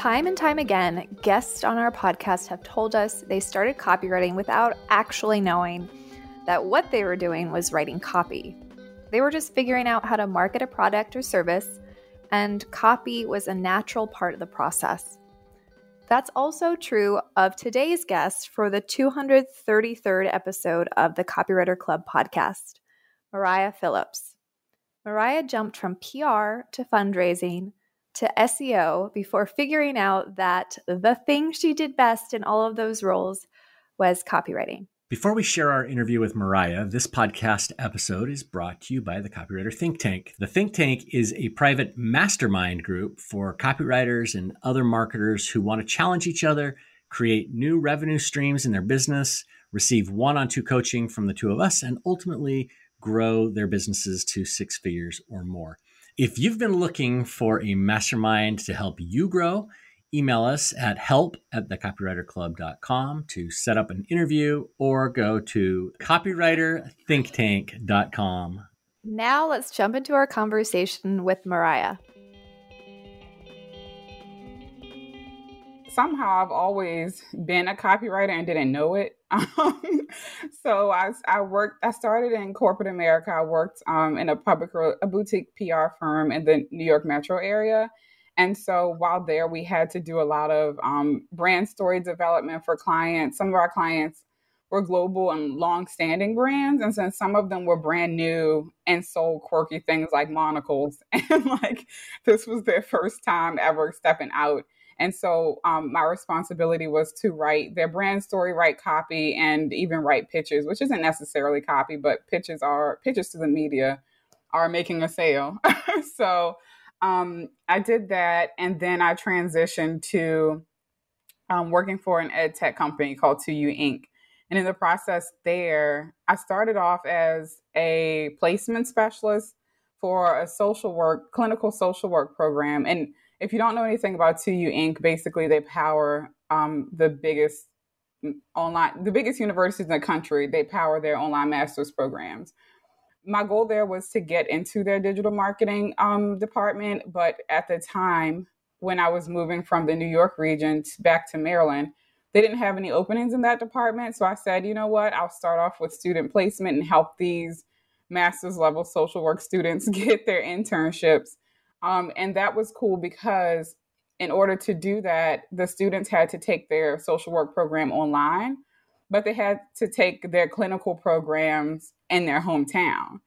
Time and time again, guests on our podcast have told us they started copywriting without actually knowing that what they were doing was writing copy. They were just figuring out how to market a product or service, and copy was a natural part of the process. That's also true of today's guest for the 233rd episode of the Copywriter Club podcast, Mariah Phillips. Mariah jumped from PR to fundraising to SEO before figuring out that the thing she did best in all of those roles was copywriting. Before we share our interview with Mariah, this podcast episode is brought to you by the Copywriter Think Tank. The Think Tank is a private mastermind group for copywriters and other marketers who want to challenge each other, create new revenue streams in their business, receive one on two coaching from the two of us, and ultimately grow their businesses to six figures or more. If you've been looking for a mastermind to help you grow, email us at help at thecopywriterclub.com to set up an interview or go to copywriterthinktank.com. Now let's jump into our conversation with Mariah. somehow I've always been a copywriter and didn't know it. Um, so I, I worked, I started in corporate America. I worked um, in a public, a boutique PR firm in the New York metro area. And so while there, we had to do a lot of um, brand story development for clients. Some of our clients were global and long-standing brands, and since some of them were brand new and sold quirky things like monocles, and like this was their first time ever stepping out and so um, my responsibility was to write their brand story, write copy, and even write pitches, which isn't necessarily copy, but pitches are pitches to the media are making a sale. so um, I did that, and then I transitioned to um, working for an ed tech company called 2U Inc. And in the process there, I started off as a placement specialist for a social work, clinical social work program. And if you don't know anything about 2U Inc., basically they power um, the biggest online, the biggest universities in the country. They power their online master's programs. My goal there was to get into their digital marketing um, department, but at the time when I was moving from the New York region back to Maryland, they didn't have any openings in that department. So I said, you know what, I'll start off with student placement and help these master's level social work students get their internships um, and that was cool because in order to do that, the students had to take their social work program online, but they had to take their clinical programs in their hometown.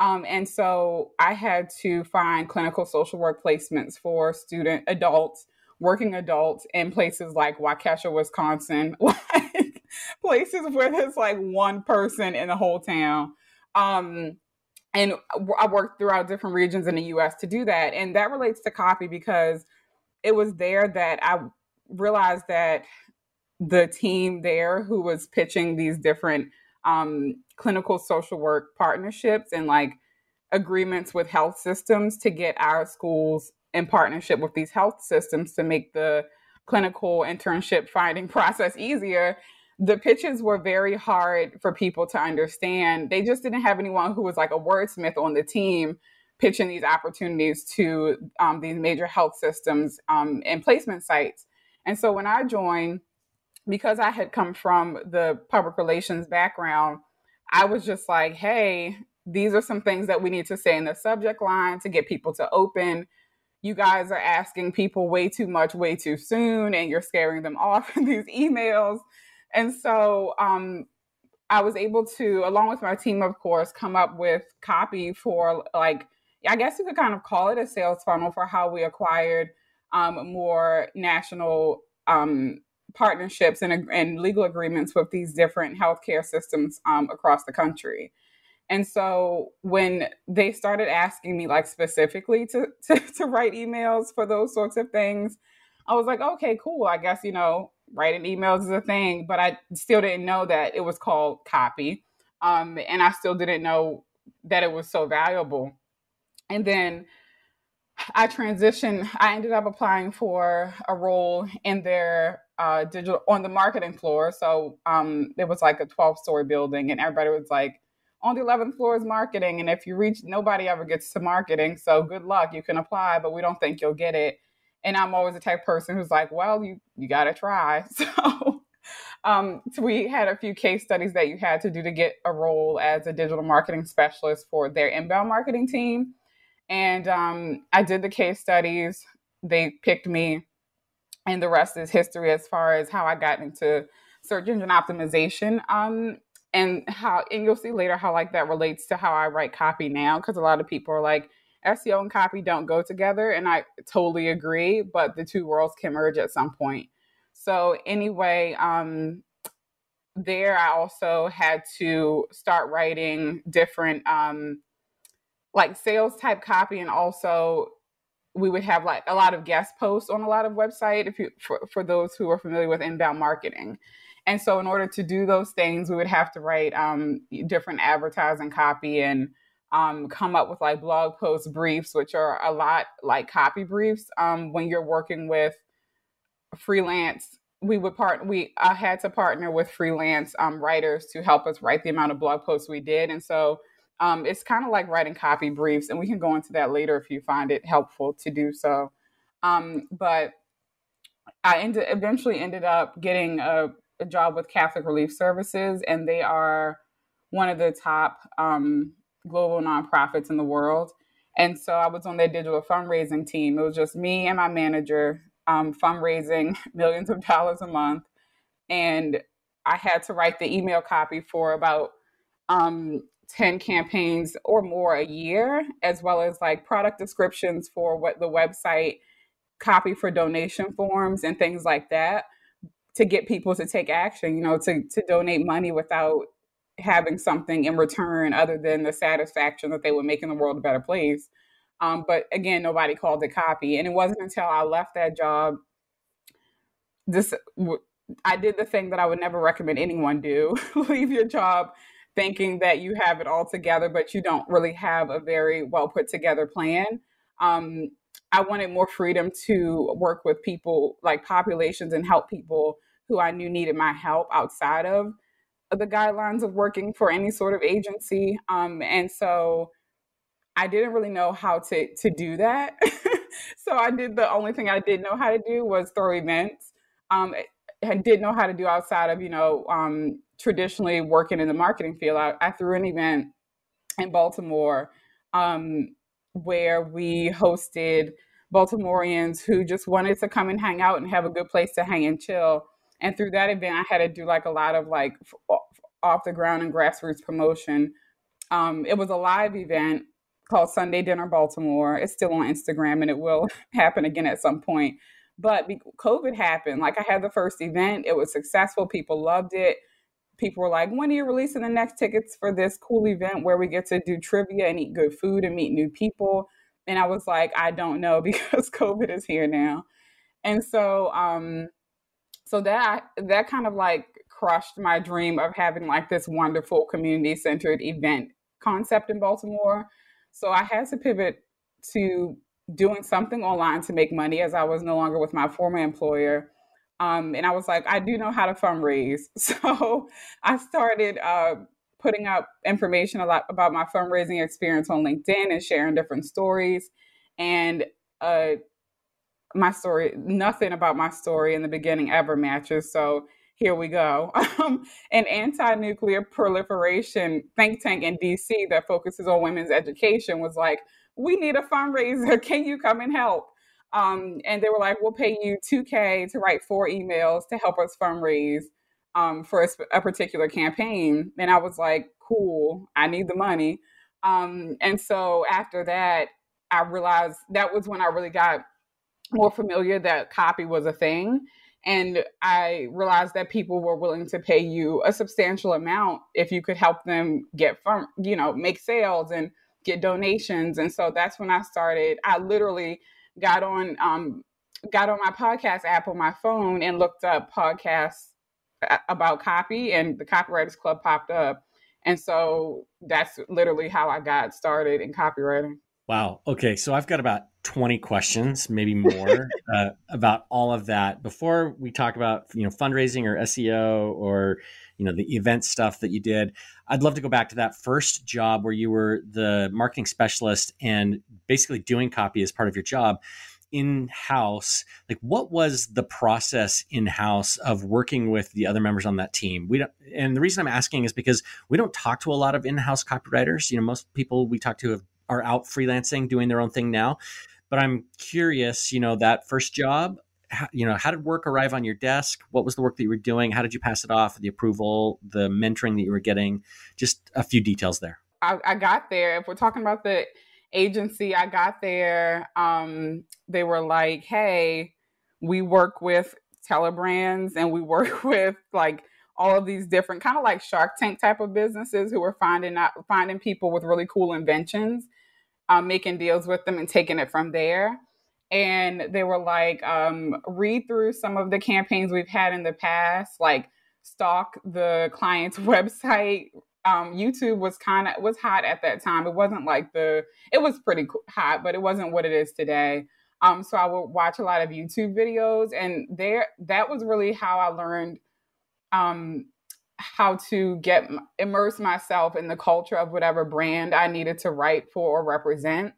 Um, and so I had to find clinical social work placements for student adults, working adults in places like Waukesha, Wisconsin, like places where there's like one person in the whole town. Um, and I worked throughout different regions in the US to do that. And that relates to copy because it was there that I realized that the team there who was pitching these different um, clinical social work partnerships and like agreements with health systems to get our schools in partnership with these health systems to make the clinical internship finding process easier the pitches were very hard for people to understand. They just didn't have anyone who was like a wordsmith on the team pitching these opportunities to um, these major health systems um, and placement sites. And so when I joined, because I had come from the public relations background, I was just like, hey, these are some things that we need to say in the subject line to get people to open. You guys are asking people way too much, way too soon, and you're scaring them off in these emails. And so um, I was able to, along with my team, of course, come up with copy for like, I guess you could kind of call it a sales funnel for how we acquired um, more national um, partnerships and, and, legal agreements with these different healthcare systems um, across the country. And so when they started asking me like specifically to, to, to write emails for those sorts of things, I was like, okay, cool. I guess, you know, writing emails is a thing, but I still didn't know that it was called copy. Um, and I still didn't know that it was so valuable. And then I transitioned, I ended up applying for a role in their uh, digital on the marketing floor. So um, it was like a 12 story building, and everybody was like on the 11th floor is marketing. And if you reach, nobody ever gets to marketing. So good luck. You can apply, but we don't think you'll get it. And I'm always the type person who's like, well, you, you got to try. So, um, so we had a few case studies that you had to do to get a role as a digital marketing specialist for their inbound marketing team. And um, I did the case studies. They picked me, and the rest is history as far as how I got into search engine optimization. Um, and how, and you'll see later how like that relates to how I write copy now, because a lot of people are like, SEO and copy don't go together, and I totally agree. But the two worlds can merge at some point. So anyway, um, there I also had to start writing different um, like sales type copy and also we would have like a lot of guest posts on a lot of website if you for, for those who are familiar with inbound marketing and so in order to do those things we would have to write um, different advertising copy and um, come up with like blog post briefs which are a lot like copy briefs um, when you're working with freelance we would part we I had to partner with freelance um, writers to help us write the amount of blog posts we did and so um, it's kind of like writing copy briefs, and we can go into that later if you find it helpful to do so. Um, but I ended, eventually ended up getting a, a, job with Catholic Relief Services, and they are one of the top um, global nonprofits in the world. And so I was on their digital fundraising team. It was just me and my manager um, fundraising millions of dollars a month. And I had to write the email copy for about um, 10 campaigns or more a year, as well as like product descriptions for what the website, copy for donation forms, and things like that to get people to take action, you know, to, to donate money without having something in return other than the satisfaction that they were making the world a better place. Um, but again, nobody called it copy. And it wasn't until I left that job, this I did the thing that I would never recommend anyone do: leave your job thinking that you have it all together, but you don't really have a very well put together plan. Um, I wanted more freedom to work with people like populations and help people who I knew needed my help outside of the guidelines of working for any sort of agency. Um, and so I didn't really know how to to do that. so I did the only thing I did know how to do was throw events. Um, I did know how to do outside of you know um, traditionally working in the marketing field, I, I threw an event in Baltimore um, where we hosted Baltimoreans who just wanted to come and hang out and have a good place to hang and chill. And through that event, I had to do like a lot of like off the ground and grassroots promotion. Um, it was a live event called Sunday Dinner Baltimore. It's still on Instagram and it will happen again at some point. But COVID happened. Like I had the first event, it was successful. People loved it people were like, when are you releasing the next tickets for this cool event where we get to do trivia and eat good food and meet new people? And I was like, I don't know because COVID is here now. And so, um, so that that kind of like crushed my dream of having like this wonderful community centered event concept in Baltimore. So I had to pivot to doing something online to make money as I was no longer with my former employer. Um, and I was like, I do know how to fundraise. So I started uh, putting up information a lot about my fundraising experience on LinkedIn and sharing different stories. And uh, my story, nothing about my story in the beginning ever matches. So here we go. Um, an anti nuclear proliferation think tank in DC that focuses on women's education was like, we need a fundraiser. Can you come and help? Um, and they were like, we'll pay you 2K to write four emails to help us fundraise um, for a, a, particular campaign. And I was like, cool, I need the money. Um, and so after that, I realized that was when I really got more familiar that copy was a thing. And I realized that people were willing to pay you a substantial amount if you could help them get from, you know, make sales and get donations. And so that's when I started. I literally got on um, got on my podcast app on my phone and looked up podcasts about copy, and the Copywriters Club popped up. And so that's literally how I got started in copywriting. Wow. Okay. So I've got about 20 questions, maybe more, uh, about all of that before we talk about you know fundraising or SEO or you know the event stuff that you did. I'd love to go back to that first job where you were the marketing specialist and basically doing copy as part of your job in house like what was the process in house of working with the other members on that team? We don't and the reason i'm asking is because we don't talk to a lot of in-house copywriters. You know most people we talk to have, are out freelancing doing their own thing now but i'm curious you know that first job you know how did work arrive on your desk? What was the work that you were doing? How did you pass it off the approval the mentoring that you were getting? Just a few details there. I, I got there. If we're talking about the agency i got there. Um, they were like hey we work with telebrands and we work with like all of these different kind of like shark tank type of businesses who were finding out finding people with really cool inventions um, making deals with them and taking it from there. And they were like um, read through some of the campaigns we've had in the past like stalk the client's website. Um, youtube was kind of was hot at that time. It wasn't like the it was pretty hot but it wasn't what it is today. Um, so i would watch a lot of youtube videos and there that was really how i learned um, how to get immerse myself in the culture of whatever brand i needed to write for or represent.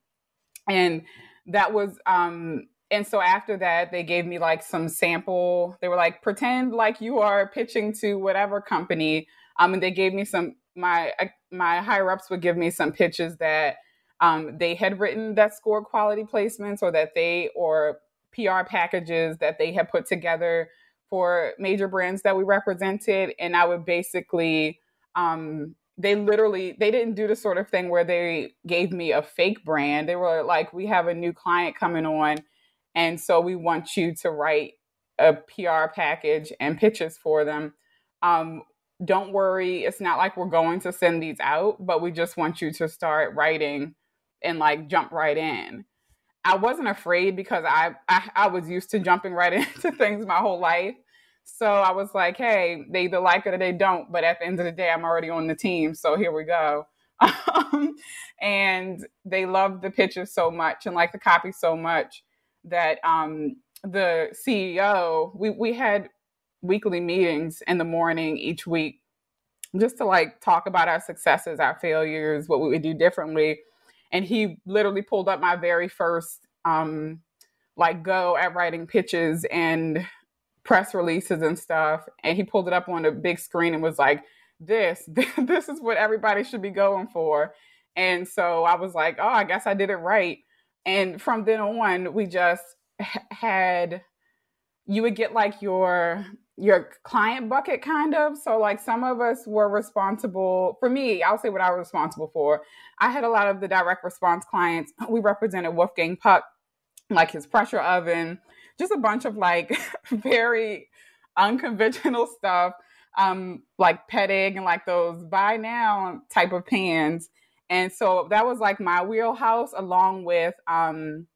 And that was um and so after that they gave me like some sample. They were like pretend like you are pitching to whatever company. Um and they gave me some my my higher ups would give me some pitches that um, they had written that scored quality placements or that they or PR packages that they had put together for major brands that we represented. And I would basically um, they literally they didn't do the sort of thing where they gave me a fake brand. They were like we have a new client coming on. And so we want you to write a pr package and pitches for them. Um, don't worry. It's not like we're going to send these out but we just want you to start writing and like jump right in i wasn't afraid because i i, I was used to jumping right into things my whole life so I was like, hey, they either like it or they don't. But at the end of the day, I'm already on the team. So here we go. Um, and they loved the pictures so much and like the copy so much that um, the CEO, we, we had weekly meetings in the morning each week just to like talk about our successes, our failures, what we would do differently. And he literally pulled up my very first um, like go at writing pitches and press releases and stuff. And he pulled it up on a big screen and was like this this is what everybody should be going for. And so i was like oh i guess i did it right. And from then on we just had you would get like your your client bucket kind of. So like some of us were responsible for me i'll say what i was responsible for. I had a lot of the direct response clients. We represented wolfgang puck like his pressure oven just a bunch of like very unconventional stuff, um, like petting and like those buy now type of pans. And so that was like my wheelhouse along with um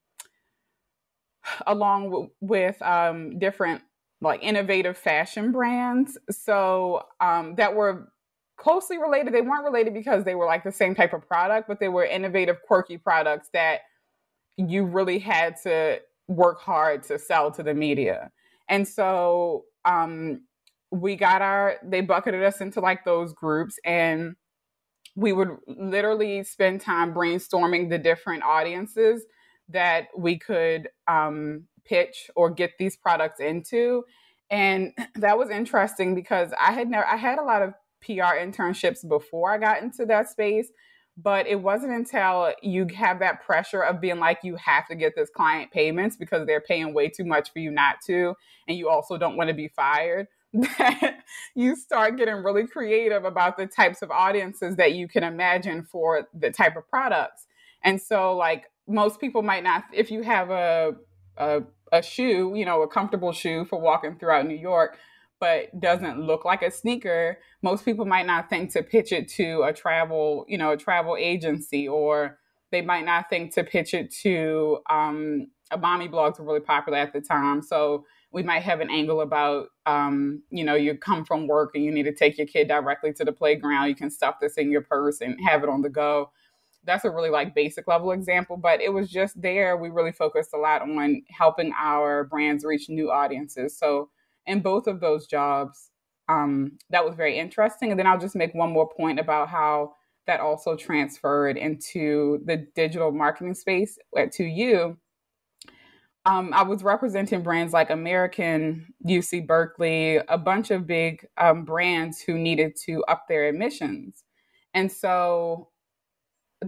along w- with um different like innovative fashion brands. So um that were closely related. They weren't related because they were like the same type of product, but they were innovative, quirky products that you really had to work hard to sell to the media. And so um, we got our, they bucketed us into like those groups and we would literally spend time brainstorming the different audiences that we could um, pitch or get these products into. And that was interesting because I had never, I had a lot of PR internships before I got into that space, but it wasn't until you have that pressure of being like, you have to get this client payments because they're paying way too much for you not to. And you also don't want to be fired. That you start getting really creative about the types of audiences that you can imagine for the type of products. And so, like, most people might not, if you have a, a, a shoe, you know, a comfortable shoe for walking throughout New York, but doesn't look like a sneaker, most people might not think to pitch it to a travel, you know, a travel agency, or they might not think to pitch it to um, a mommy blogs were really popular at the time. So we might have an angle about, um, you know, you come from work and you need to take your kid directly to the playground. You can stuff this in your purse and have it on the go. That's a really like basic level example, but it was just there. We really focused a lot on helping our brands reach new audiences. So in both of those jobs, um, that was very interesting. And then I'll just make one more point about how that also transferred into the digital marketing space at 2U. Um, I was representing brands like American, UC Berkeley, a bunch of big um, brands who needed to up their admissions. And so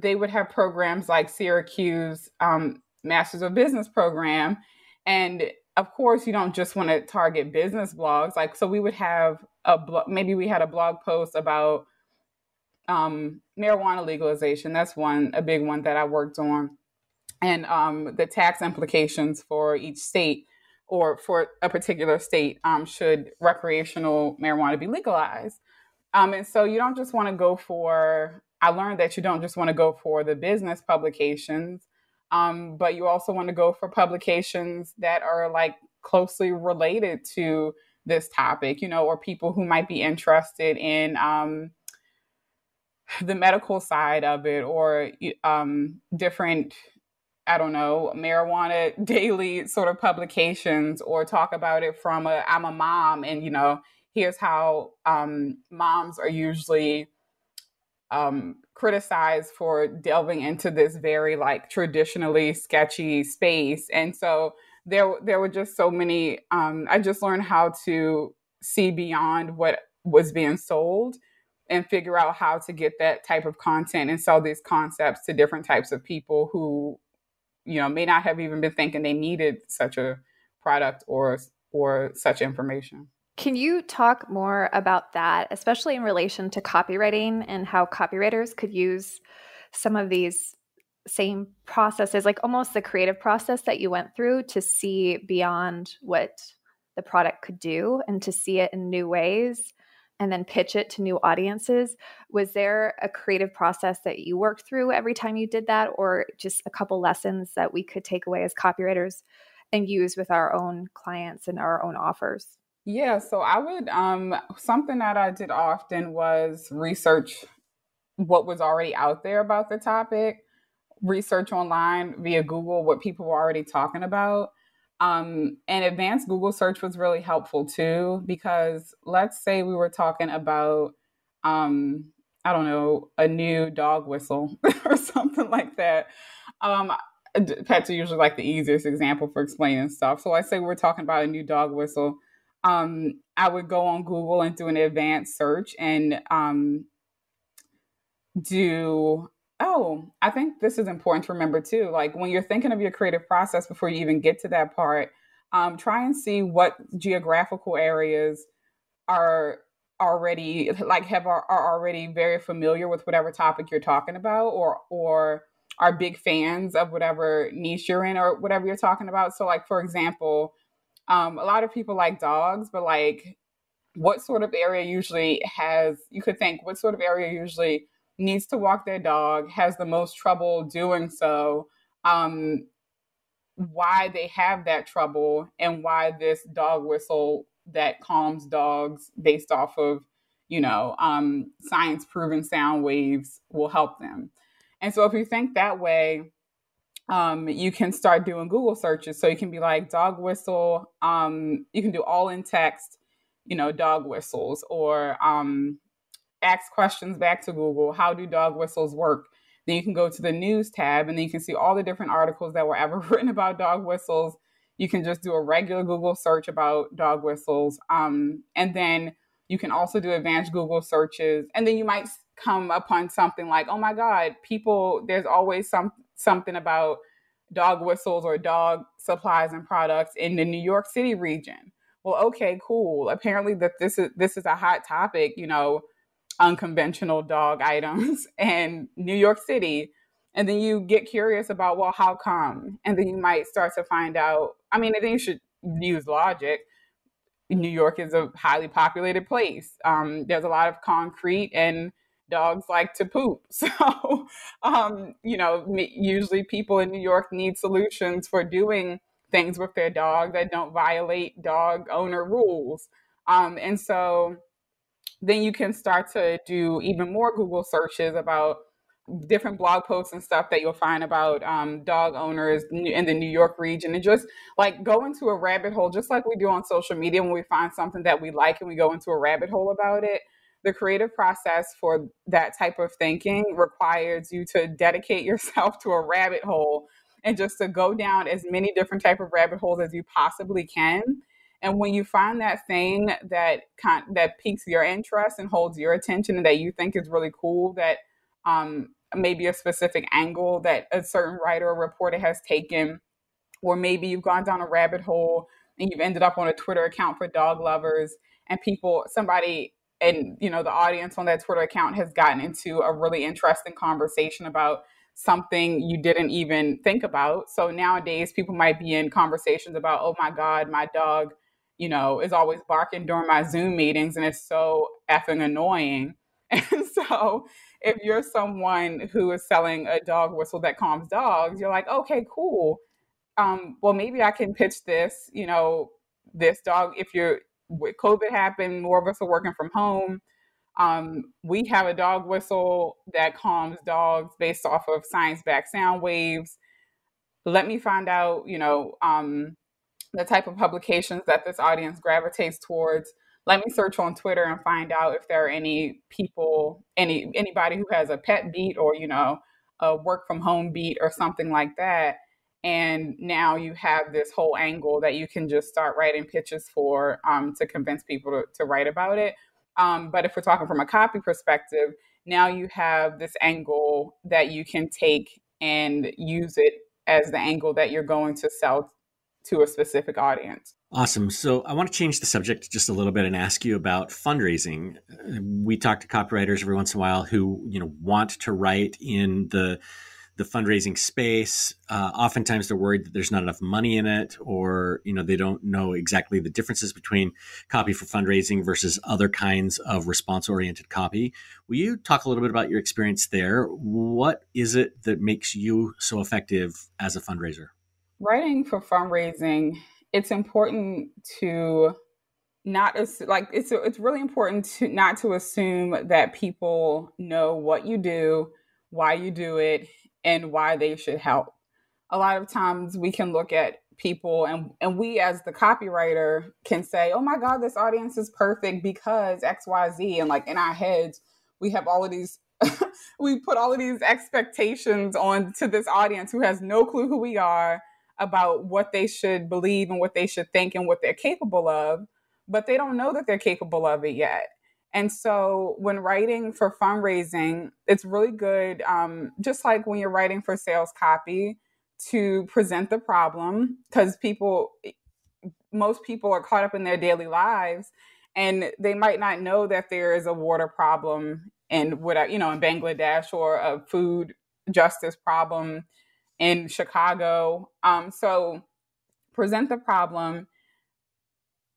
they would have programs like Syracuse um, Masters of Business program. And of course, you don't just want to target business blogs. Like, so we would have a blog, maybe we had a blog post about um, marijuana legalization. That's one, a big one that I worked on. And um, the tax implications for each state or for a particular state um, should recreational marijuana be legalized. Um, and so you don't just want to go for, I learned that you don't just want to go for the business publications, um, but you also want to go for publications that are like closely related to this topic, you know, or people who might be interested in um, the medical side of it or um, different I don't know, marijuana daily sort of publications or talk about it from a I'm a mom and you know, here's how um, moms are usually um, criticized for delving into this very like traditionally sketchy space. And so there there were just so many um, I just learned how to see beyond what was being sold and figure out how to get that type of content and sell these concepts to different types of people who you know may not have even been thinking they needed such a product or or such information can you talk more about that especially in relation to copywriting and how copywriters could use some of these same processes like almost the creative process that you went through to see beyond what the product could do and to see it in new ways and then pitch it to new audiences. Was there a creative process that you worked through every time you did that, or just a couple lessons that we could take away as copywriters and use with our own clients and our own offers? Yeah, so I would, um, something that I did often was research what was already out there about the topic, research online via Google what people were already talking about um, and advanced Google search was really helpful too, because let's say we were talking about, um, I don't know, a new dog whistle or something like that. Um, pets are usually like the easiest example for explaining stuff. So let's say we're talking about a new dog whistle. Um, I would go on Google and do an advanced search and um, do Oh, I think this is important to remember too. Like when you're thinking of your creative process before you even get to that part, um, try and see what geographical areas are already like have are, are already very familiar with whatever topic you're talking about or or are big fans of whatever niche you're in or whatever you're talking about. So like for example, um, a lot of people like dogs, but like what sort of area usually has you could think what sort of area usually needs to walk their dog, has the most trouble doing so, um, why they have that trouble, and why this dog whistle that calms dogs based off of, you know, um, science proven sound waves will help them. And so if you think that way, um, you can start doing Google searches. So you can be like dog whistle. Um, you can do all in text, you know, dog whistles or um, ask questions back to Google. How do dog whistles work? Then you can go to the news tab and then you can see all the different articles that were ever written about dog whistles. You can just do a regular Google search about dog whistles. Um, and then you can also do advanced Google searches. And then you might come upon something like, oh my God, people, there's always some something about dog whistles or dog supplies and products in the New York City region. Well, okay, cool. Apparently that this is this is a hot topic, you know, unconventional dog items in New York City. And then you get curious about, well, how come? And then you might start to find out. I mean, I think you should use logic. New York is a highly populated place. Um, there's a lot of concrete, and dogs like to poop. So, um, you know, usually people in New York need solutions for doing things with their dog that don't violate dog owner rules. Um, and so then you can start to do even more Google searches about different blog posts and stuff that you'll find about um, dog owners in the New York region and just like go into a rabbit hole, just like we do on social media when we find something that we like and we go into a rabbit hole about it. The creative process for that type of thinking requires you to dedicate yourself to a rabbit hole and just to go down as many different type of rabbit holes as you possibly can. And when you find that thing that kind that piques your interest and holds your attention and that you think is really cool, that um, maybe a specific angle that a certain writer or reporter has taken, or maybe you've gone down a rabbit hole and you've ended up on a Twitter account for dog lovers, and people, somebody, and you know, the audience on that Twitter account has gotten into a really interesting conversation about something you didn't even think about. So nowadays, people might be in conversations about, oh my God, my dog, you know, is always barking during my Zoom meetings and it's so effing annoying. And so if you're someone who is selling a dog whistle that calms dogs, you're like, okay, cool. Um, well, maybe I can pitch this, you know, this dog. If you're with COVID happened, more of us are working from home. Um, we have a dog whistle that calms dogs based off of science backed sound waves. Let me find out, you know, um, the type of publications that this audience gravitates towards let me search on Twitter and find out if there are any people, any anybody who has a pet beat or you know a work from home beat or something like that. And now you have this whole angle that you can just start writing pitches for um, to convince people to, to write about it. Um, but if we're talking from a copy perspective, now you have this angle that you can take and use it as the angle that you're going to sell to a specific audience. Awesome. So I want to change the subject just a little bit and ask you about fundraising. We talk to copywriters every once in a while who, you know, want to write in the the fundraising space. Uh, oftentimes they're worried that there's not enough money in it, or you know they don't know exactly the differences between copy for fundraising versus other kinds of response oriented copy. Will you talk a little bit about your experience there? What is it that makes you so effective as a fundraiser? Writing for fundraising it's important to not as like it's it's really important to not to assume that people know what you do, why you do it, and why they should help. A lot of times we can look at people and and we as the copywriter can say, "Oh my god, this audience is perfect because XYZ." And like in our heads, we have all of these we put all of these expectations on to this audience who has no clue who we are about what they should believe and what they should think and what they're capable of, but they don't know that they're capable of it yet. And so, when writing for fundraising, it's really good, um, just like when you're writing for sales copy, to present the problem because people, most people are caught up in their daily lives and they might not know that there is a water problem in what you know in Bangladesh or a food justice problem in Chicago. Um, so present the problem.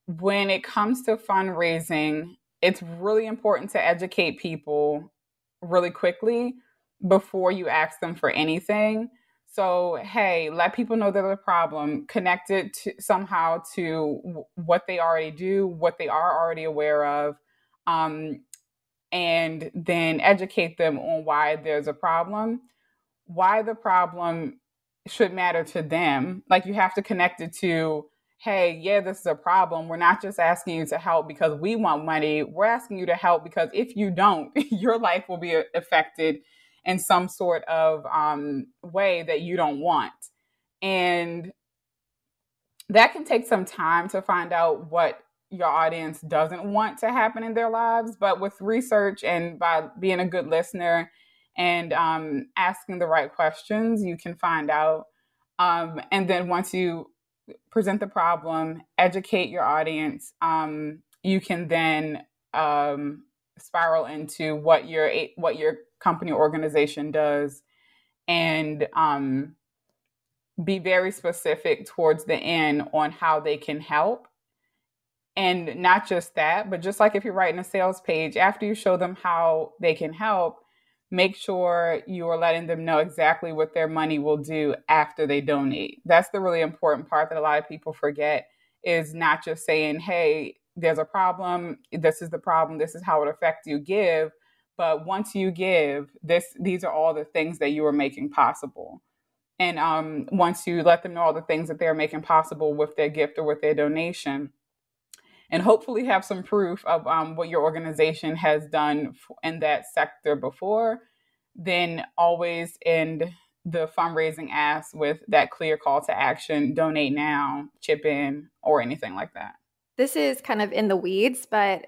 When it comes to fundraising, it's really important to educate people really quickly before you ask them for anything. So, hey, let people know there's a problem, connect it to, somehow to what they already do, what they are already aware of, um, and then educate them on why there's a problem why the problem should matter to them. Like you have to connect it to, hey, yeah, this is a problem. We're not just asking you to help because we want money. We're asking you to help because if you don't, your life will be affected in some sort of um, way that you don't want. And that can take some time to find out what your audience doesn't want to happen in their lives. But with research and by being a good listener and um, asking the right questions, you can find out. Um, and then once you present the problem, educate your audience, um, you can then um, spiral into what your what your company organization does, and um, be very specific towards the end on how they can help. And not just that, but just like if you're writing a sales page, after you show them how they can help, make sure you are letting them know exactly what their money will do after they donate. That's the really important part that a lot of people forget is not just saying, hey, there's a problem, this is the problem, this is how it affects you, give, but once you give this these are all the things that you are making possible. And um, once you let them know all the things that they're making possible with their gift or with their donation and hopefully have some proof of um, what your organization has done in that sector before then always end the fundraising ask with that clear call to action donate now chip in or anything like that this is kind of in the weeds but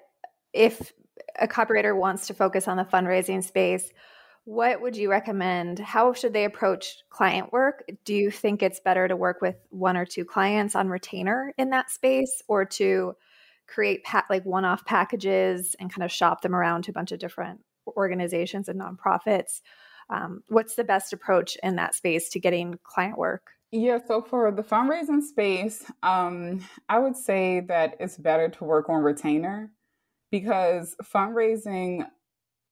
if a copywriter wants to focus on the fundraising space, what would you recommend? How should they approach client work? Do you think it's better to work with one or two clients on retainer in that space or to create pa- like one-off packages and kind of shop them around to a bunch of different organizations and nonprofits? Um, what's the best approach in that space to getting client work? Yeah, so for the fundraising space, um, I would say that it's better to work on retainer because fundraising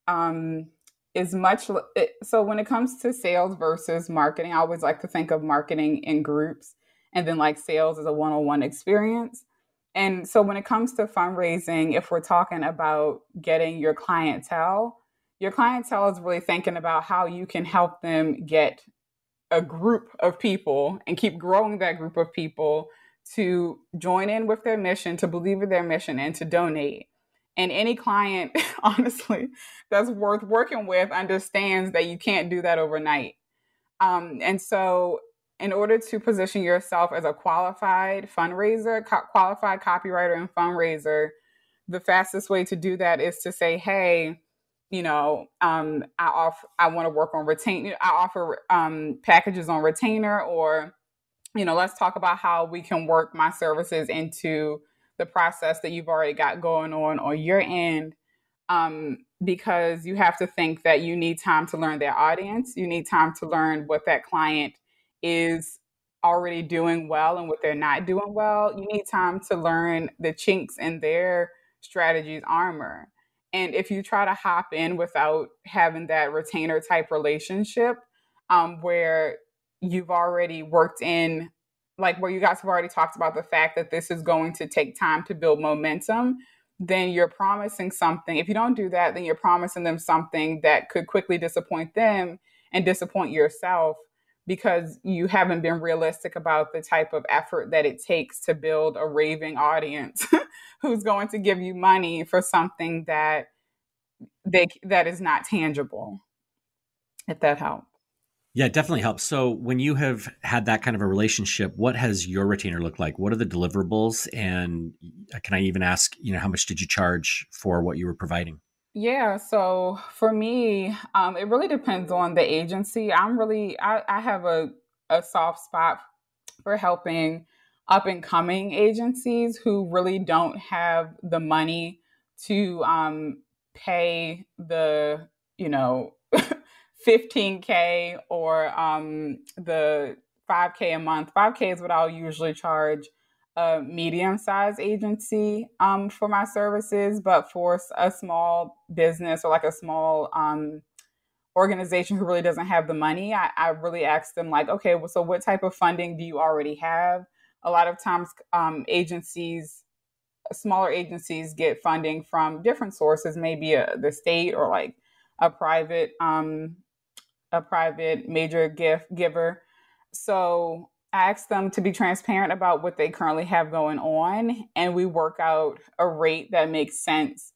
um, is much it, so when it comes to sales versus marketing i always like to think of marketing in groups and then like sales as a one-on-one experience and so when it comes to fundraising if we're talking about getting your clientele your clientele is really thinking about how you can help them get a group of people and keep growing that group of people to join in with their mission to believe in their mission and to donate and any client, honestly, that's worth working with understands that you can't do that overnight. Um, and so, in order to position yourself as a qualified fundraiser, co- qualified copywriter, and fundraiser, the fastest way to do that is to say, "Hey, you know, um, I offer, I want to work on retain. I offer um, packages on retainer, or you know, let's talk about how we can work my services into the process that you've already got going on on your end um, because you have to think that you need time to learn their audience. You need time to learn what that client is already doing well and what they're not doing well. You need time to learn the chinks in their strategy's armor. And if you try to hop in without having that retainer type relationship, um, where you've already worked in like where you guys have already talked about the fact that this is going to take time to build momentum, then you're promising something. If you don't do that, then you're promising them something that could quickly disappoint them and disappoint yourself because you haven't been realistic about the type of effort that it takes to build a raving audience who's going to give you money for something that they that is not tangible if that helps yeah, it definitely helps. So when you have had that kind of a relationship, what has your retainer looked like? What are the deliverables? And can I even ask, you know, how much did you charge for what you were providing? Yeah, so for me, um, it really depends on the agency. I'm really, I, I have a, a soft spot for helping up and coming agencies who really don't have the money to um, pay the, you know, 15K or um, the 5K a month. 5K is what I'll usually charge a medium sized agency um, for my services, but for a small business or like a small um, organization who really doesn't have the money, I, I, really ask them, like, okay, well, so what type of funding do you already have? A lot of times, um, agencies, smaller agencies, get funding from different sources, maybe a, the state or like a private um, a private major gift giver. So I asked them to be transparent about what they currently have going on, and we work out a rate that makes sense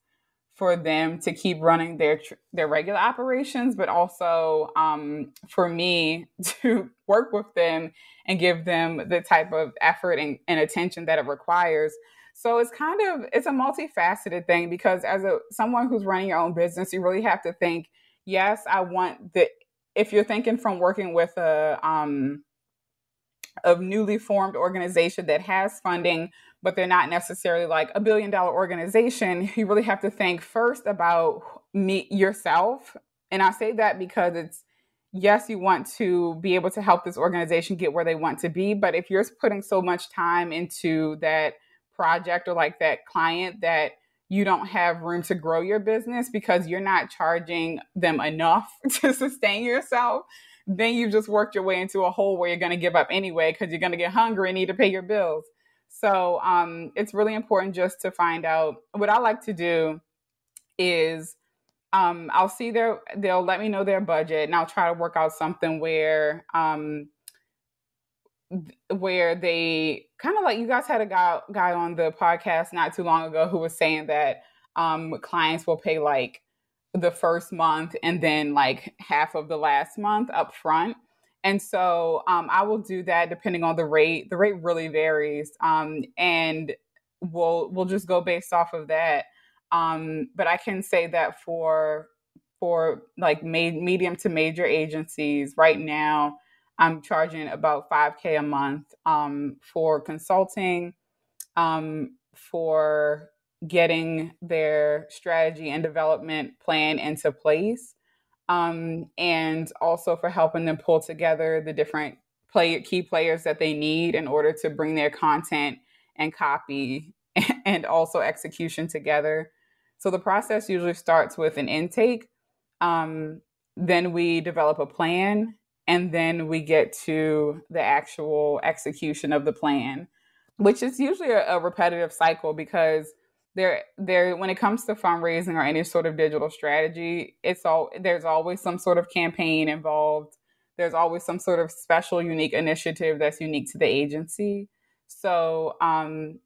for them to keep running their their regular operations, but also um, for me to work with them and give them the type of effort and, and attention that it requires. So it's kind of it's a multifaceted thing because as a someone who's running your own business, you really have to think, yes, I want the if you're thinking from working with a um, a newly formed organization that has funding, but they're not necessarily like a billion dollar organization, you really have to think first about me yourself. And I say that because it's yes, you want to be able to help this organization get where they want to be, but if you're putting so much time into that project or like that client that you don't have room to grow your business because you're not charging them enough to sustain yourself, then you've just worked your way into a hole where you're going to give up anyway because you're going to get hungry and need to pay your bills. So um, it's really important just to find out what I like to do is um, I'll see their, they'll let me know their budget and I'll try to work out something where, um, where they kind of like you guys had a guy guy on the podcast not too long ago who was saying that um, clients will pay like the first month and then like half of the last month up front. And so um, I will do that depending on the rate. The rate really varies, um, and we'll we'll just go based off of that. Um, but I can say that for for like made medium to major agencies right now, I'm charging about 5K a month um, for consulting, um, for getting their strategy and development plan into place, um, and also for helping them pull together the different play, key players that they need in order to bring their content and copy and also execution together. So the process usually starts with an intake. Um, then we develop a plan and then we get to the actual execution of the plan which is usually a, a, repetitive cycle because there there when it comes to fundraising or any sort of digital strategy it's all there's always some sort of campaign involved. There's always some sort of special unique initiative that's unique to the agency. So um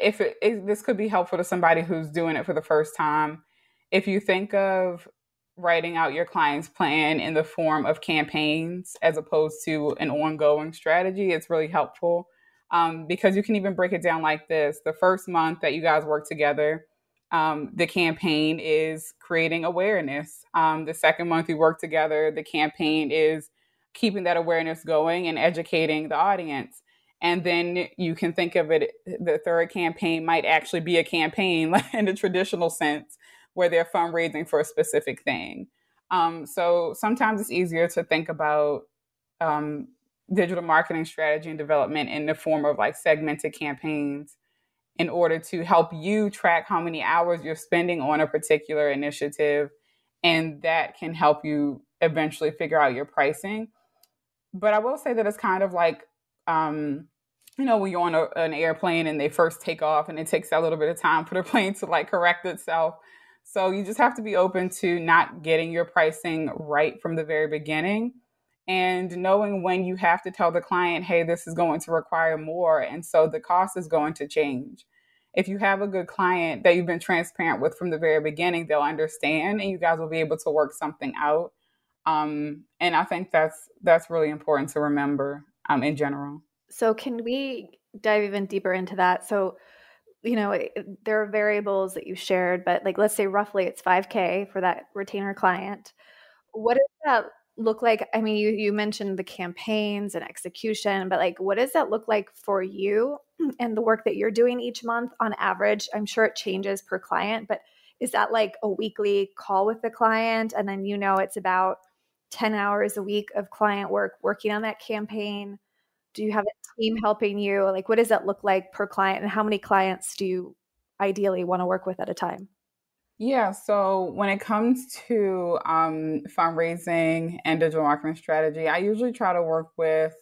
if, it, if this could be helpful to somebody who's doing it for the first time. If you think of writing out your client's plan in the form of campaigns as opposed to an ongoing strategy, it's really helpful um, because you can even break it down like this. The first month that you guys work together, um, the campaign is creating awareness. Um, the second month you work together, the campaign is keeping that awareness going and educating the audience. And then you can think of it, the third campaign might actually be a campaign in the traditional sense where they're fundraising for a specific thing. Um, so sometimes it's easier to think about um, digital marketing strategy and development in the form of like segmented campaigns in order to help you track how many hours you're spending on a particular initiative. And that can help you eventually figure out your pricing. But I will say that it's kind of like, um, you know, when you're on a, an airplane and they first take off and it takes a little bit of time for the plane to like correct itself. So you just have to be open to not getting your pricing right from the very beginning and knowing when you have to tell the client, hey, this is going to require more. And so the cost is going to change. If you have a good client that you've been transparent with from the very beginning, they'll understand and you guys will be able to work something out. Um, and I think that's that's really important to remember um, in general. So can we dive even deeper into that? So you know, there are variables that you shared, but like let's say roughly it's 5K for that retainer client. What is that look like? I mean, you, you mentioned the campaigns and execution, but like what does that look like for you and the work that you're doing each month on average? I'm sure it changes per client, but is that like a weekly call with the client and then you know it's about 10 hours a week of client work working on that campaign? do you have a team helping you like what does that look like per client and how many clients do you ideally want to work with at a time yeah so when it comes to um, fundraising and digital marketing strategy i usually try to work with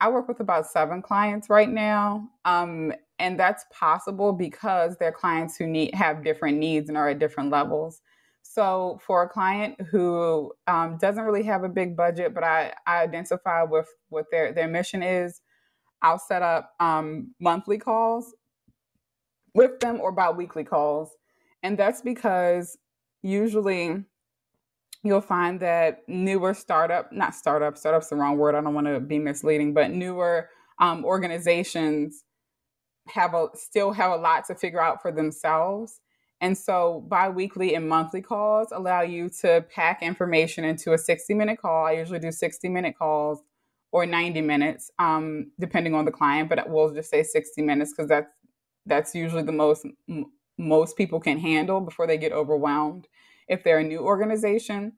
i work with about seven clients right now um, and that's possible because they're clients who need have different needs and are at different levels. So for a client who um, doesn't really have a big budget, but I, I identify with what their their mission is, I'll set up um, monthly calls with them or biweekly calls, and that's because usually you'll find that newer startup, not startup, startup's the wrong word. I don't want to be misleading, but newer um, organizations have a still have a lot to figure out for themselves and so biweekly and monthly calls allow you to pack information into a 60 minute call. I usually do 60 minute calls or 90 minutes, um, depending on the client, but we'll just say 60 minutes because that's that's usually the most most people can handle before they get overwhelmed if they're a new organization.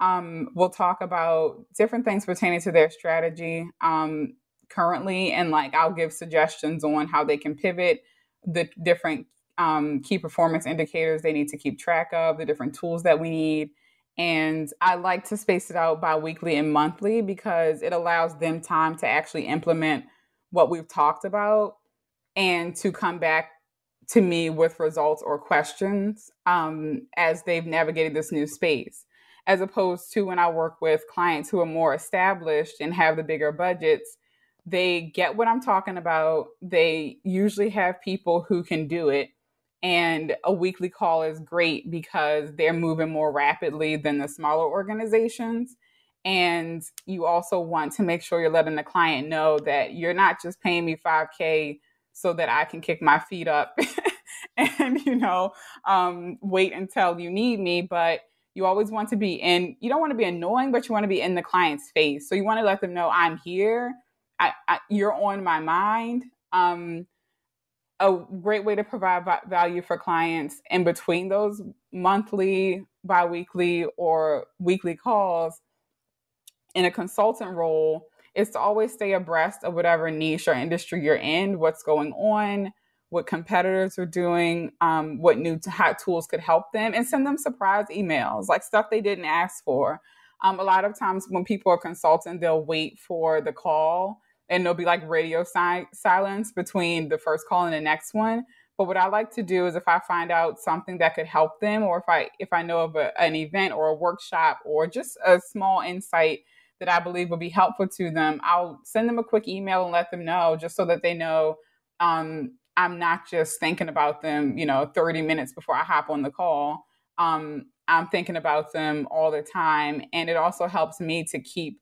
Um, we'll talk about different things pertaining to their strategy um, currently, and like I'll give suggestions on how they can pivot the different um, key performance indicators they need to keep track of, the different tools that we need. And I like to space it out bi weekly and monthly because it allows them time to actually implement what we've talked about and to come back to me with results or questions um, as they've navigated this new space, as opposed to when I work with clients who are more established and have the bigger budgets. They get what I'm talking about. They usually have people who can do it. And a weekly call is great because they're moving more rapidly than the smaller organizations. And you also want to make sure you're letting the client know that you're not just paying me 5K so that I can kick my feet up and, you know, um, wait until you need me. But you always want to be in, you don't want to be annoying, but you want to be in the client's face. So you want to let them know I'm here. I, I, you're on my mind. Um, a great way to provide value for clients in between those monthly, biweekly, or weekly calls in a consultant role is to always stay abreast of whatever niche or industry you're in, what's going on, what competitors are doing, um, what new t- tools could help them, and send them surprise emails, like stuff they didn't ask for. Um, a lot of times when people are consulting, they'll wait for the call and there'll be like radio si- silence between the first call and the next one. But what I like to do is if I find out something that could help them, or if I if I know of a, an event or a workshop or just a small insight that I believe will be helpful to them, I'll send them a quick email and let them know just so that they know um, I'm not just thinking about them, you know, 30 minutes before I hop on the call. Um, I'm thinking about them all the time. And it also helps me to keep,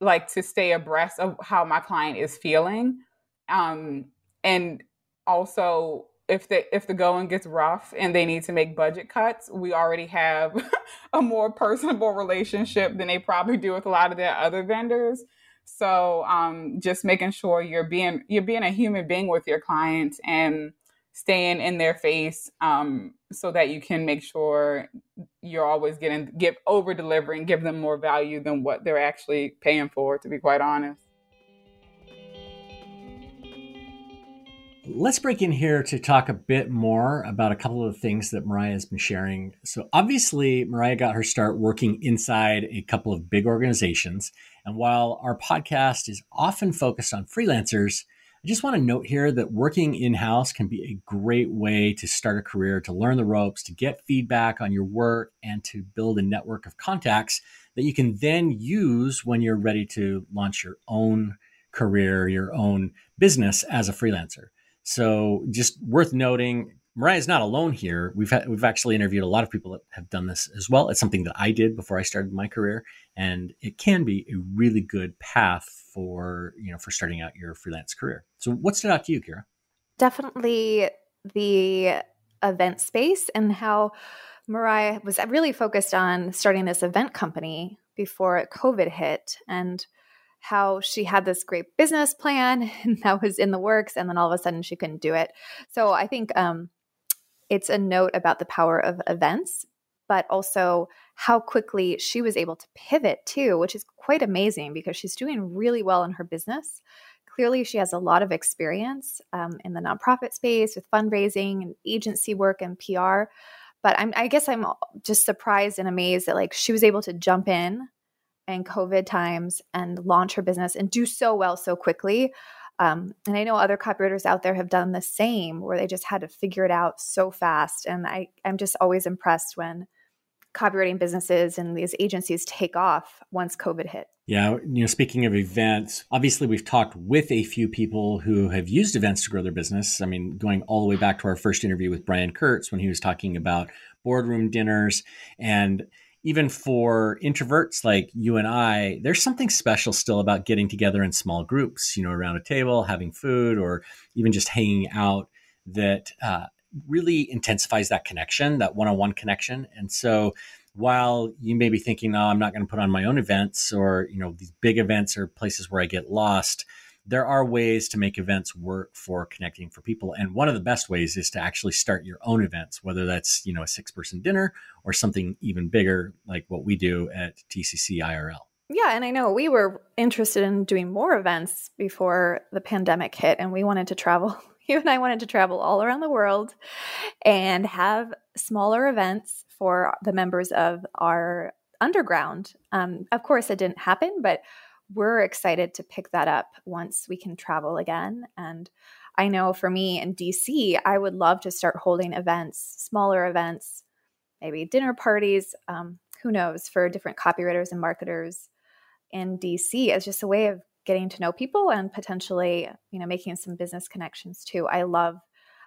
like, to stay abreast of how my client is feeling. Um, and also, if the if the going gets rough and they need to make budget cuts, we already have a more personable relationship than they probably do with a lot of their other vendors. So um, just making sure you're being you're being a human being with your clients and staying in their face um, so that you can make sure you're always getting give over delivering, give them more value than what they're actually paying for. To be quite honest. Let's break in here to talk a bit more about a couple of things that Mariah has been sharing. So, obviously, Mariah got her start working inside a couple of big organizations. And while our podcast is often focused on freelancers, I just want to note here that working in house can be a great way to start a career, to learn the ropes, to get feedback on your work, and to build a network of contacts that you can then use when you're ready to launch your own career, your own business as a freelancer. So just worth noting, Mariah is not alone here. We've had, we've actually interviewed a lot of people that have done this as well. It's something that I did before I started my career, and it can be a really good path for you know for starting out your freelance career. So, what stood out to you, Kira? Definitely the event space and how Mariah was really focused on starting this event company before COVID hit, and how she had this great business plan that was in the works and then all of a sudden she couldn't do it. So i think um, it's a note about the power of events but also how quickly she was able to pivot too which is quite amazing because she's doing really well in her business. Clearly she has a lot of experience um, in the nonprofit space with fundraising and agency work and pr but I'm, i guess i'm just surprised and amazed that like she was able to jump in COVID times and launch her business and do so well so quickly. Um, and I know other copywriters out there have done the same where they just had to figure it out so fast. And I, I'm just always impressed when copywriting businesses and these agencies take off once COVID hit. Yeah, you know, speaking of events, obviously we've talked with a few people who have used events to grow their business. I mean, going all the way back to our first interview with Brian Kurtz when he was talking about boardroom dinners and even for introverts like you and I, there's something special still about getting together in small groups, you know, around a table, having food, or even just hanging out that uh, really intensifies that connection, that one on one connection. And so, while you may be thinking, oh, I'm not going to put on my own events or, you know, these big events or places where I get lost, there are ways to make events work for connecting for people. And one of the best ways is to actually start your own events, whether that's, you know, a six person dinner or something even bigger like what we do at TCC IRL. Yeah, and I know we were interested in doing more events before the pandemic hit, and we wanted to travel. You and I wanted to travel all around the world and have smaller events for the members of our underground. Um, of course, it didn't happen, but we're excited to pick that up once we can travel again. And I know for me in DC, I would love to start holding events, smaller events, maybe dinner parties, um, who knows, for different copywriters and marketers in DC as just a way of getting to know people and potentially, you know, making some business connections too. I love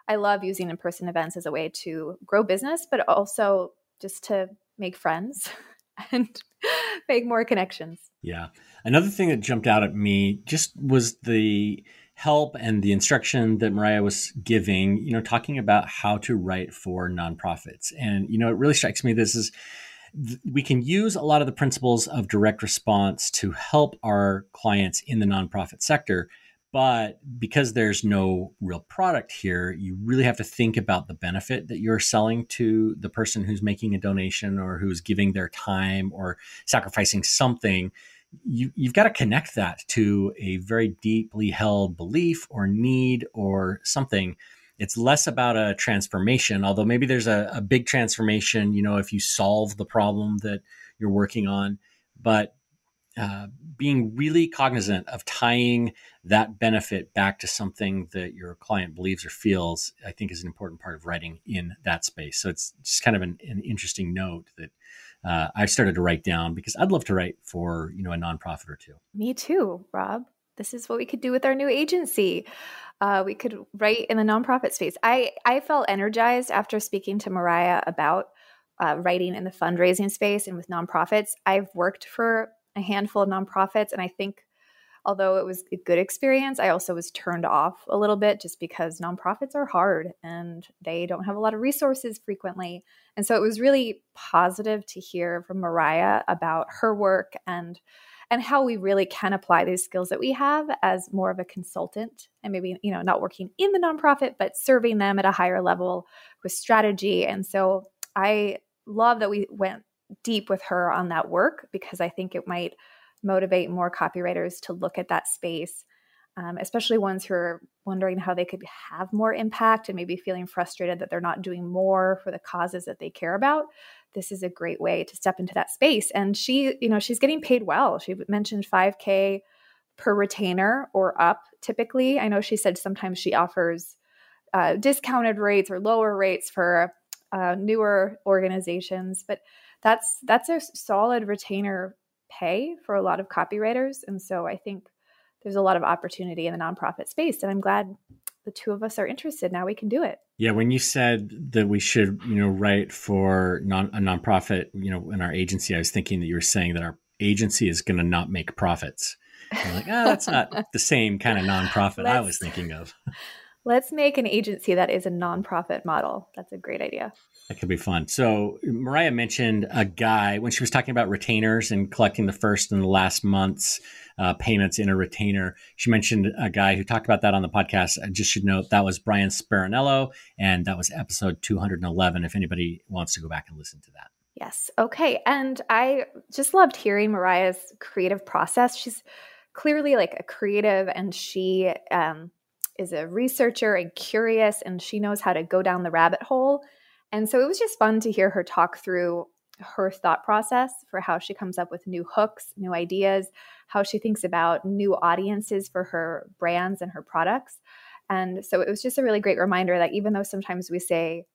I love using in-person events as a way to grow business, but also just to make friends and make more connections. Yeah. Another thing that jumped out at me just was the help and the instruction that Mariah was giving, you know, talking about how to write for nonprofits. And, you know, it really strikes me this is we can use a lot of the principles of direct response to help our clients in the nonprofit sector. But because there's no real product here, you really have to think about the benefit that you're selling to the person who's making a donation or who's giving their time or sacrificing something you, you've got to connect that to a very deeply held belief or need or something. It's less about a transformation, although maybe there's a, a big transformation, you know, if you solve the problem that you're working on. But uh, being really cognizant of tying that benefit back to something that your client believes or feels, I think is an important part of writing in that space. So it's just kind of an, an interesting note that uh, I started to write down because I'd love to write for you know a nonprofit or two. Me too, Rob. This is what we could do with our new agency. Uh, we could write in the nonprofit space. I I felt energized after speaking to Mariah about uh, writing in the fundraising space and with nonprofits. I've worked for a handful of nonprofits, and I think although it was a good experience, I also was turned off a little bit just because nonprofits are hard and they don't have a lot of resources frequently. And so it was really positive to hear from Mariah about her work and and how we really can apply these skills that we have as more of a consultant and maybe you know not working in the nonprofit but serving them at a higher level with strategy and so i love that we went deep with her on that work because i think it might motivate more copywriters to look at that space, um, especially ones who are wondering how they could have more impact and maybe feeling frustrated that they're not doing more for the causes that they care about. This is a great way to step into that space. And she, you know, she's getting paid well. She mentioned 5K per retainer or up typically. I know she said sometimes she offers uh, discounted rates or lower rates for uh, newer organizations, but that's that's a solid retainer pay for a lot of copywriters. And so I think there's a lot of opportunity in the nonprofit space. And I'm glad the two of us are interested. Now we can do it. Yeah, when you said that we should, you know, write for non a nonprofit, you know, in our agency, I was thinking that you were saying that our agency is going to not make profits. I'm like, oh, that's not the same kind of nonprofit I was thinking of. Let's make an agency that is a nonprofit model. That's a great idea. That could be fun. So Mariah mentioned a guy when she was talking about retainers and collecting the first and the last month's uh, payments in a retainer. She mentioned a guy who talked about that on the podcast. I just should note that was Brian Speronello, and that was episode 211. If anybody wants to go back and listen to that. Yes. Okay. And I just loved hearing Mariah's creative process. She's clearly like a creative, and she um, is a researcher and curious, and she knows how to go down the rabbit hole and so it was just fun to hear her talk through her thought process for how she comes up with new hooks, new ideas, how she thinks about new audiences for her brands and her products. And so it was just a really great reminder that even though sometimes we say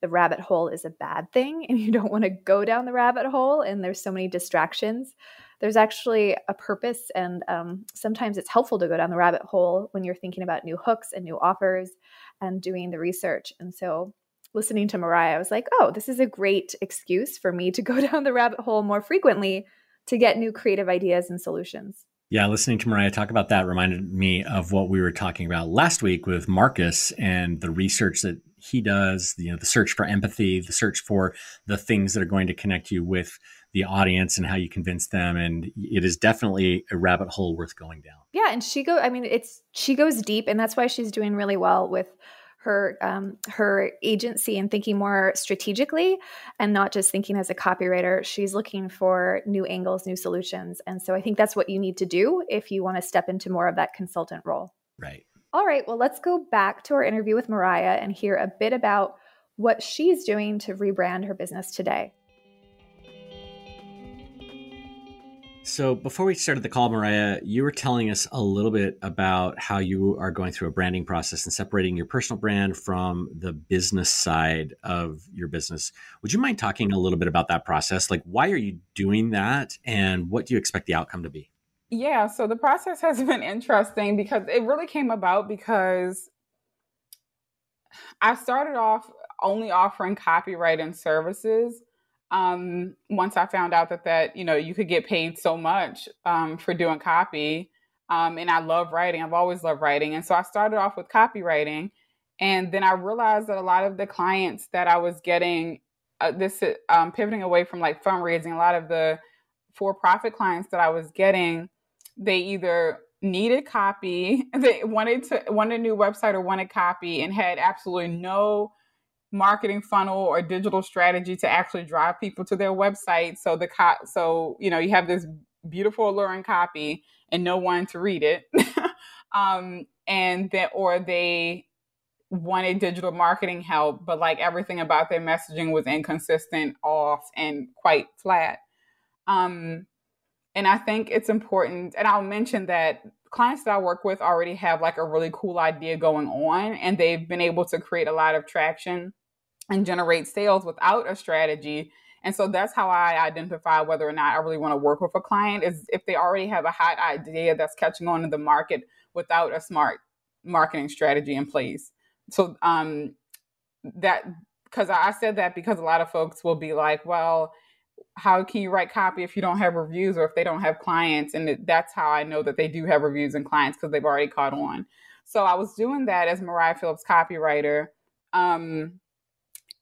the rabbit hole is a bad thing and you don't want to go down the rabbit hole and there's so many distractions, there's actually a purpose. And um, sometimes it's helpful to go down the rabbit hole when you're thinking about new hooks and new offers and doing the research. And so listening to Mariah, I was like, oh, this is a great excuse for me to go down the rabbit hole more frequently to get new creative ideas and solutions. Yeah, listening to Mariah talk about that reminded me of what we were talking about last week with Marcus and the research that he does, you know, the search for empathy, the search for the things that are going to connect you with the audience and how you convince them and it is definitely a rabbit hole worth going down. Yeah, and she go I mean it's she goes deep and that's why she's doing really well with her um, her agency and thinking more strategically and not just thinking as a copywriter. She's looking for new angles new solutions. And so i think that's what you need to do if you want to step into more of that consultant role. Right. All right. Well let's go back to our interview with mariah and hear a bit about what she's doing to rebrand her business today So, before we started the call, Mariah, you were telling us a little bit about how you are going through a branding process and separating your personal brand from the business side of your business. Would you mind talking a little bit about that process? Like, why are you doing that and what do you expect the outcome to be? Yeah, so the process has been interesting because it really came about because I started off only offering copywriting services um, once I found out that that you know you could get paid so much um, for doing copy, um, and I love writing. I've always loved writing, and so I started off with copywriting, and then I realized that a lot of the clients that I was getting, uh, this um, pivoting away from like fundraising, a lot of the for-profit clients that I was getting, they either needed copy, they wanted to wanted a new website or wanted copy, and had absolutely no marketing funnel or digital strategy to actually drive people to their website. So the co- so you know you have this beautiful alluring copy and no one to read it. Um and that or they wanted digital marketing help but like everything about their messaging was inconsistent off and quite flat. Um and i think it's important and i'll mention that clients that i work with already have like a really cool idea going on and they've been able to create a lot of traction and generate sales without a strategy. And so that's how I identify whether or not I really want to work with a client is if they already have a hot idea that's catching on in the market without a smart marketing strategy in place. So um that because I said that because a lot of folks will be like, well, how can you write copy if you don't have reviews or if they don't have clients? And that's how I know that they do have reviews and clients because they've already caught on. So I was doing that as Mariah Phillips copywriter. Um,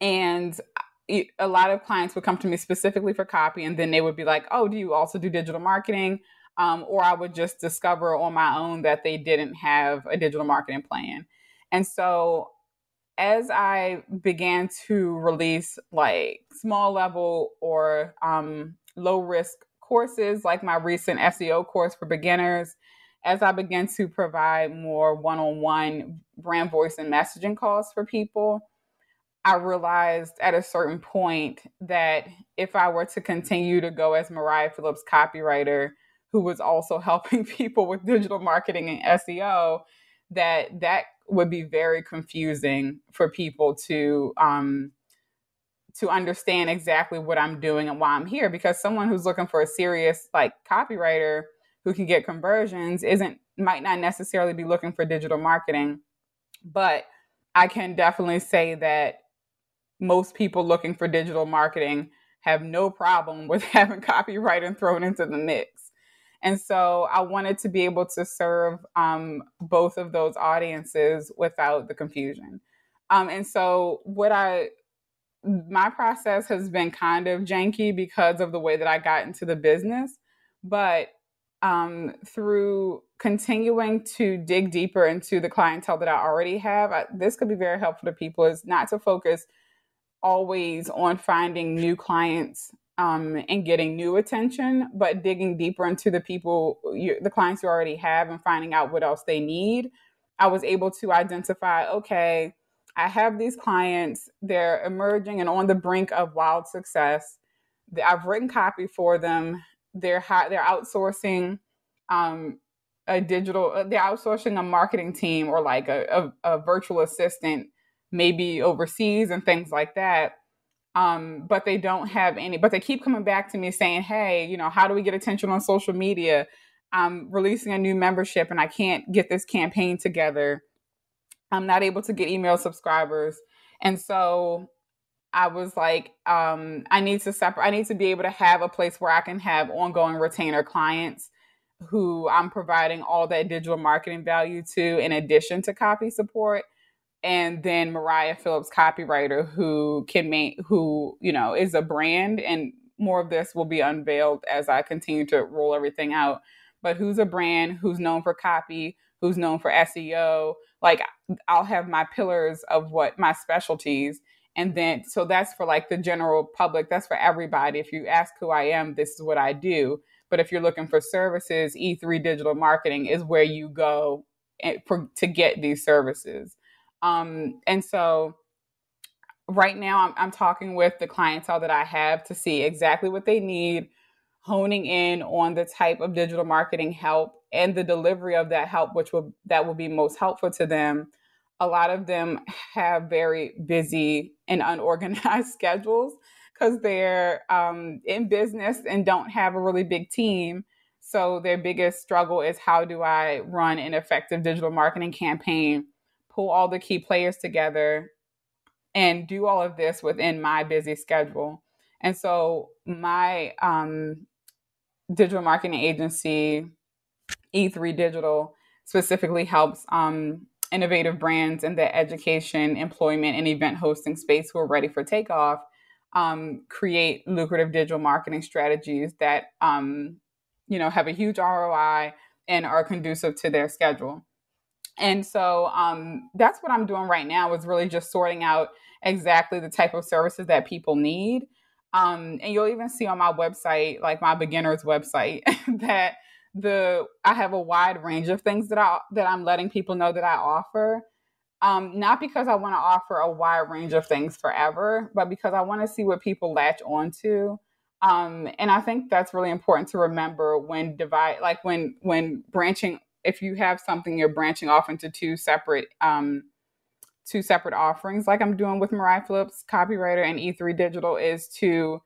and a lot of clients would come to me specifically for copy, and then they would be like, "Oh, do you also do digital marketing?" Um, or I would just discover on my own that they didn't have a digital marketing plan. And so, as I began to release like small level or um, low risk courses, like my recent SEO course for beginners, as I began to provide more one on one brand voice and messaging calls for people, I realized at a certain point that if I were to continue to go as Mariah Phillips copywriter, who was also helping people with digital marketing and SEO, that that would be very confusing for people to um, to understand exactly what I'm doing and why I'm here. Because someone who's looking for a serious like copywriter who can get conversions isn't might not necessarily be looking for digital marketing, but I can definitely say that most people looking for digital marketing have no problem with having copywriting thrown into the mix. And so I wanted to be able to serve um, both of those audiences without the confusion. Um, and so what I my process has been kind of janky because of the way that I got into the business, but um, through continuing to dig deeper into the clientele that I already have, I, this could be very helpful to people. Is not to focus always on finding new clients um, and getting new attention, but digging deeper into the people, you, the clients you already have, and finding out what else they need. I was able to identify okay, I have these clients, they're emerging and on the brink of wild success. I've written copy for them. They're they're outsourcing um, a digital, uh, they're outsourcing a marketing team or like a, a, a virtual assistant maybe overseas and things like that. Um, but they don't have any, but they keep coming back to me saying, Hey, you know, how do we get attention on social media? I'm releasing a new membership and I can't get this campaign together. I'm not able to get email subscribers. And so I was like, um, I need to separate, I need to be able to have a place where I can have ongoing retainer clients who I'm providing all that digital marketing value to in addition to copy support and then Mariah Phillips copywriter who can make who you know is a brand and more of this will be unveiled as I continue to roll everything out. But who's a brand who's known for copy who's known for SEO like I'll have my pillars of what my specialties. And then so that's for like the general public that's for everybody. If you ask who I am this is what I do. But if you're looking for services E3 digital marketing is where you go eh, for, to get these services um, and so right now I'm, I'm talking with the clientele that I have to see exactly what they need, honing in on the type of digital marketing help and the delivery of that help, which will that will be most helpful to them. A lot of them have very busy and unorganized schedules because they're um, in business and don't have a really big team. So their biggest struggle is how do I run an effective digital marketing campaign, pull all the key players together, and do all of this within my busy schedule. And so my um, digital marketing agency, E3 Digital, specifically helps um, innovative brands in the education, employment, and event hosting space who are ready for takeoff um, create lucrative digital marketing strategies that um, you know have a huge ROI and are conducive to their schedule. And so um, that's what I'm doing right now is really just sorting out exactly the type of services that people need. Um, and you'll even see on my website, like my beginner's website, that the I have a wide range of things that I that I'm letting people know that I offer. Um, not because I want to offer a wide range of things forever, but because I want to see what people latch onto. Um, and I think that's really important to remember when divide, like when when branching. If you have something you're branching off into two separate um, two separate offerings, like I'm doing with Mariah Phillips, copywriter, and E3 Digital, is to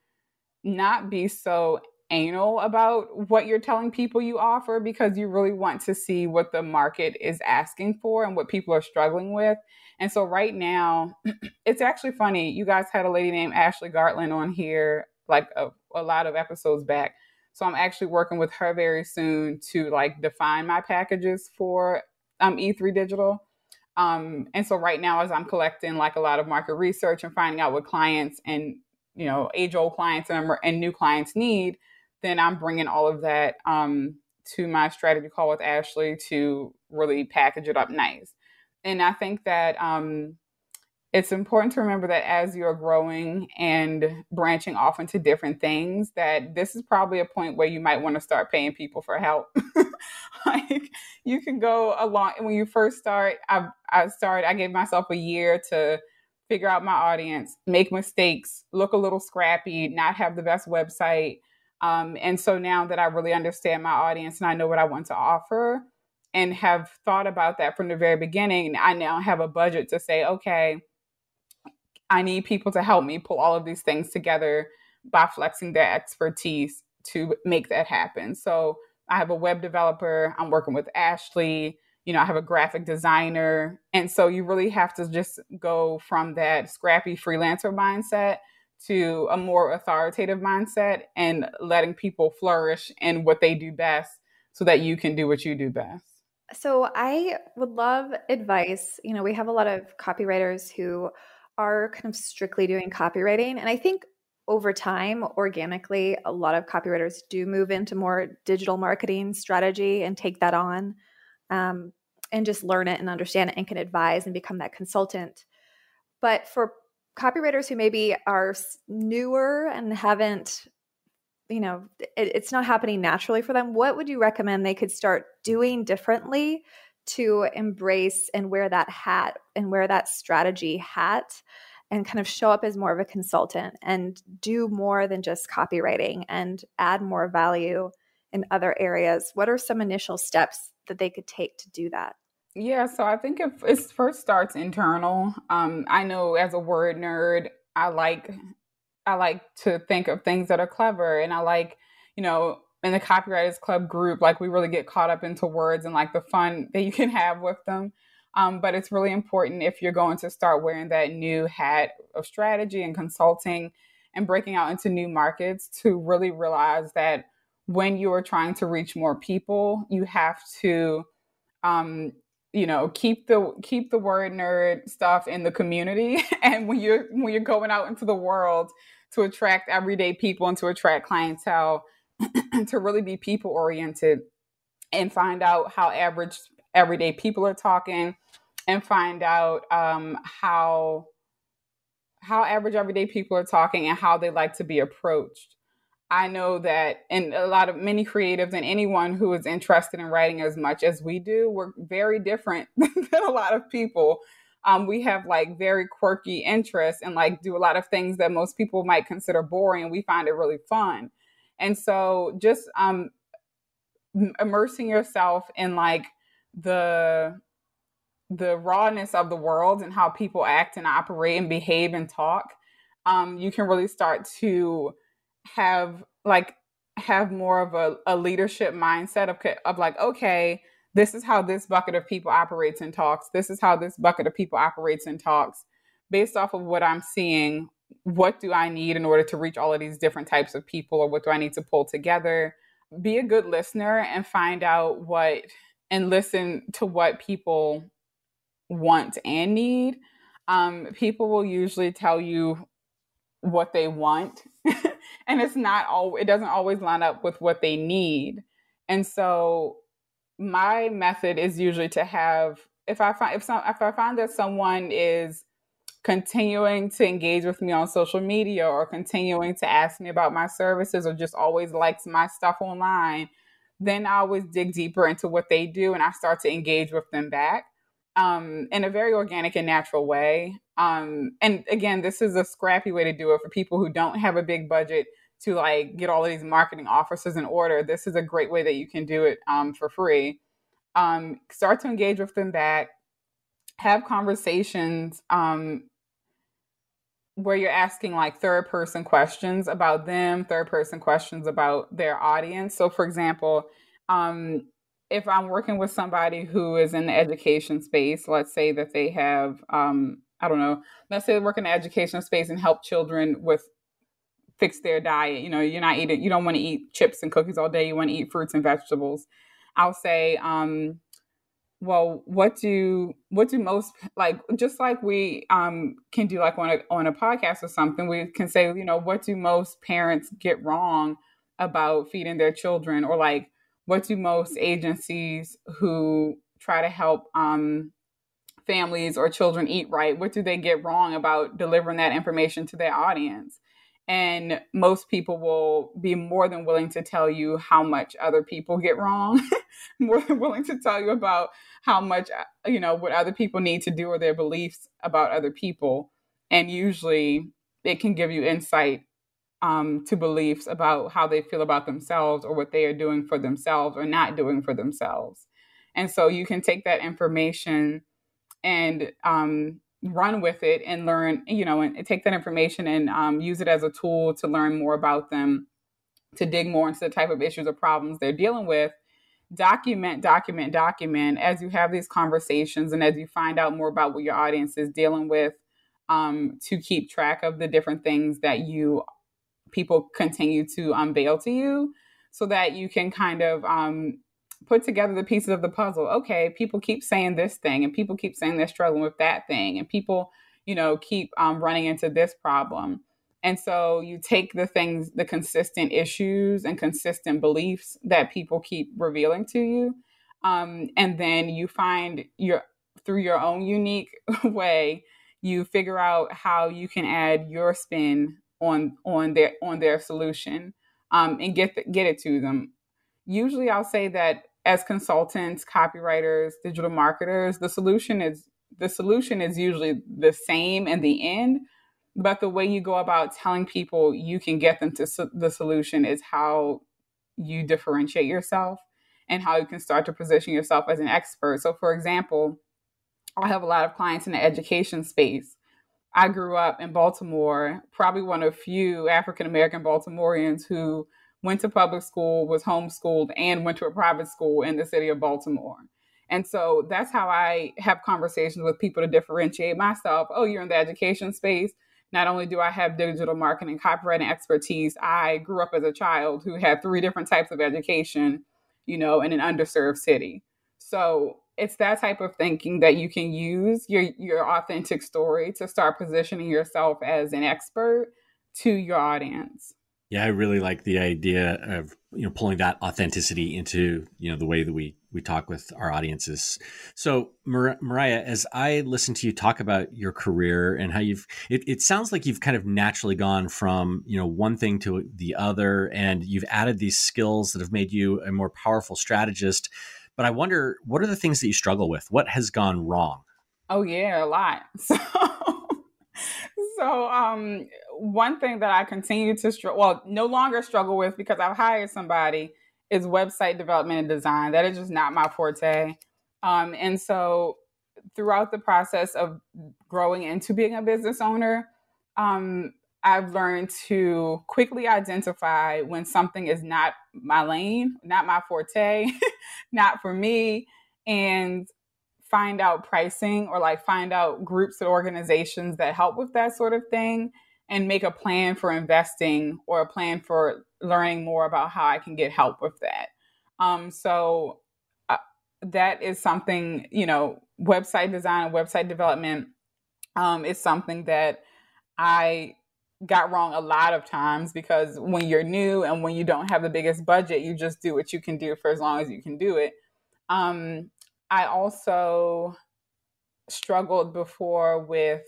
not be so anal about what you're telling people you offer because you really want to see what the market is asking for and what people are struggling with. And so right now, it's actually funny. You guys had a lady named Ashley Gartland on here like a, a lot of episodes back. So I'm actually working with her very soon to like define my packages for um, E3 Digital. Um, and so right now, as I'm collecting like a lot of market research and finding out what clients and you know age old clients and, and new clients need, then I'm bringing all of that um, to my strategy call with Ashley to really package it up nice. And I think that um, it's important to remember that as you're growing and branching off into different things, that this is probably a point where you might want to start paying people for help. like you can go along when you first start. I I started. I gave myself a year to figure out my audience, make mistakes, look a little scrappy, not have the best website, um, and so now that I really understand my audience and I know what I want to offer and have thought about that from the very beginning, I now have a budget to say, okay, I need people to help me pull all of these things together by flexing their expertise to make that happen. So I have a web developer, I'm working with Ashley, you know, I have a graphic designer. And so you really have to just go from that scrappy freelancer mindset to a more authoritative mindset and letting people flourish in what they do best so that you can do what you do best. So I would love advice. You know, we have a lot of copywriters who are kind of strictly doing copywriting. And I think over time, organically, a lot of copywriters do move into more digital marketing strategy and take that on um, and just learn it and understand it and can advise and become that consultant. But for copywriters who maybe are newer and haven't you know it, it's not happening naturally for them what would you recommend they could start doing differently to embrace and wear that hat and wear that strategy hat and kind of show up as more of a consultant and do more than just copywriting and add more value in other areas. What are some initial steps that they could take to do that? Yeah, so I think if it first starts internal, um, I know as a word nerd, I like I like to think of things that are clever, and I like, you know, in the copywriters club group, like we really get caught up into words and like the fun that you can have with them. Um, but it's really important if you're going to start wearing that new hat of strategy and consulting and breaking out into new markets to really realize that when you are trying to reach more people, you have to um, you know keep the keep the word nerd stuff in the community and when you're when you're going out into the world to attract everyday people and to attract clientele to really be people oriented and find out how average everyday people are talking and find out um, how how average everyday people are talking and how they like to be approached I know that, and a lot of many creatives and anyone who is interested in writing as much as we do, we're very different than a lot of people. Um, we have like very quirky interests and like do a lot of things that most people might consider boring, and we find it really fun. And so just um immersing yourself in like the the rawness of the world and how people act and operate and behave and talk, um, you can really start to have like have more of a, a leadership mindset of, of like, okay, this is how this bucket of people operates and talks. This is how this bucket of people operates and talks. Based off of what I'm seeing, what do I need in order to reach all of these different types of people, or what do I need to pull together? Be a good listener and find out what and listen to what people want and need. Um, people will usually tell you what they want, and it's not all. It doesn't always line up with what they need, and so my method is usually to have if I find if some if I find that someone is continuing to engage with me on social media or continuing to ask me about my services or just always likes my stuff online, then I always dig deeper into what they do and I start to engage with them back um, in a very organic and natural way. Um, and again, this is a scrappy way to do it for people who don't have a big budget to like get all of these marketing offices in order. This is a great way that you can do it um, for free. Um, start to engage with them back, have conversations um, where you're asking like third person questions about them, third person questions about their audience. So, for example, um, if I'm working with somebody who is in the education space, let's say that they have, um, I don't know, let's say they work in the education space and help children with fix their diet. You know, you're not eating, you don't want to eat chips and cookies all day. You want to eat fruits and vegetables. I'll say, um, well, what do what do most like just like we um can do like on a on a podcast or something, we can say, you know, what do most parents get wrong about feeding their children? Or like what do most agencies who try to help um, families or children eat right what do they get wrong about delivering that information to their audience? And most people will be more than willing to tell you how much other people get wrong more than willing to tell you about how much uh, you know what other people need to do or their beliefs about other people and usually it can give you insight um, to beliefs about how they feel about themselves or what they are doing for themselves or not doing for themselves. And so you can take that information and um, run with it and learn, you know, and take that information and um, use it as a tool to learn more about them, to dig more into the type of issues or problems they're dealing with. Document, document, document as you have these conversations and as you find out more about what your audience is dealing with um, to keep track of the different things that you people continue to unveil to you so that you can kind of um, put together the pieces of the puzzle. Okay, people keep saying this thing, and people keep saying they're struggling with that thing, and people, you know, keep um, running into this problem. And so you take the things, the consistent issues and consistent beliefs that people keep revealing to you, um, and then you find your through your own unique way, you figure out how you can add your spin on on their on their solution um, and get the, get it to them. Usually, I'll say that as consultants, copywriters, digital marketers, the solution is the solution is usually the same in the end, but the way you go about telling people you can get them to so- the solution is how you differentiate yourself and how you can start to position yourself as an expert. So, for example, I have a lot of clients in the education space I grew up in Baltimore, probably one of few African American Baltimoreans who went to public school, was homeschooled, and went to a private school in the city of Baltimore. And so that's how I have conversations with people to differentiate myself. Oh, you're in the education space. Not only do I have digital marketing, copywriting expertise, I grew up as a child who had three different types of education, you know, in an underserved city. So it's that type of thinking that you can use your your authentic story to start positioning yourself as an expert to your audience. Yeah, I really like the idea of you know pulling that authenticity into you know the way that we we talk with our audiences. So, Mar- Mariah, as I listen to you talk about your career and how you've, it, it sounds like you've kind of naturally gone from you know one thing to the other, and you've added these skills that have made you a more powerful strategist. But I wonder, what are the things that you struggle with? What has gone wrong? Oh yeah, a lot. So, so um, one thing that I continue to struggle, well, no longer struggle with because I've hired somebody is website development and design. That is just not my forte. Um, and so throughout the process of growing into being a business owner, um, I've learned to quickly identify when something is not my lane, not my forte, not for me, and find out pricing or like find out groups or organizations that help with that sort of thing and make a plan for investing or a plan for learning more about how I can get help with that. Um, so uh, that is something, you know, website design and website development um, is something that I got wrong a lot of times because when you're new and when you don't have the biggest budget, you just do what you can do for as long as you can do it. Um, I also struggled before with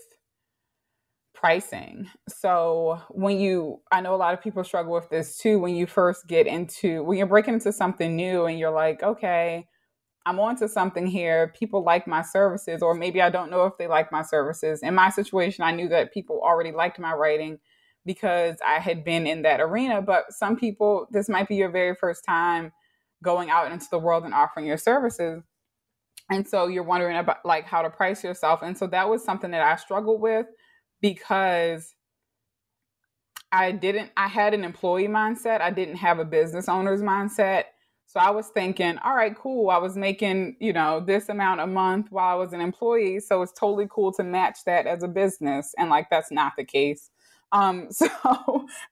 pricing. So when you, I know a lot of people struggle with this too. When you first get into, when you're breaking into something new and you're like, okay, I'm onto something here. People like my services, or maybe I don't know if they like my services. In my situation, I knew that people already liked my writing because I had been in that arena. But some people, this might be your very first time going out into the world and offering your services and so you're wondering about like how to price yourself. And so that was something that i struggled with because i didn't i had an employee mindset. I didn't have a business owner's mindset. So i was thinking all right cool. I was making you know this amount a month while i was an employee so it's totally cool to match that as a business. And like that's not the case. Um, so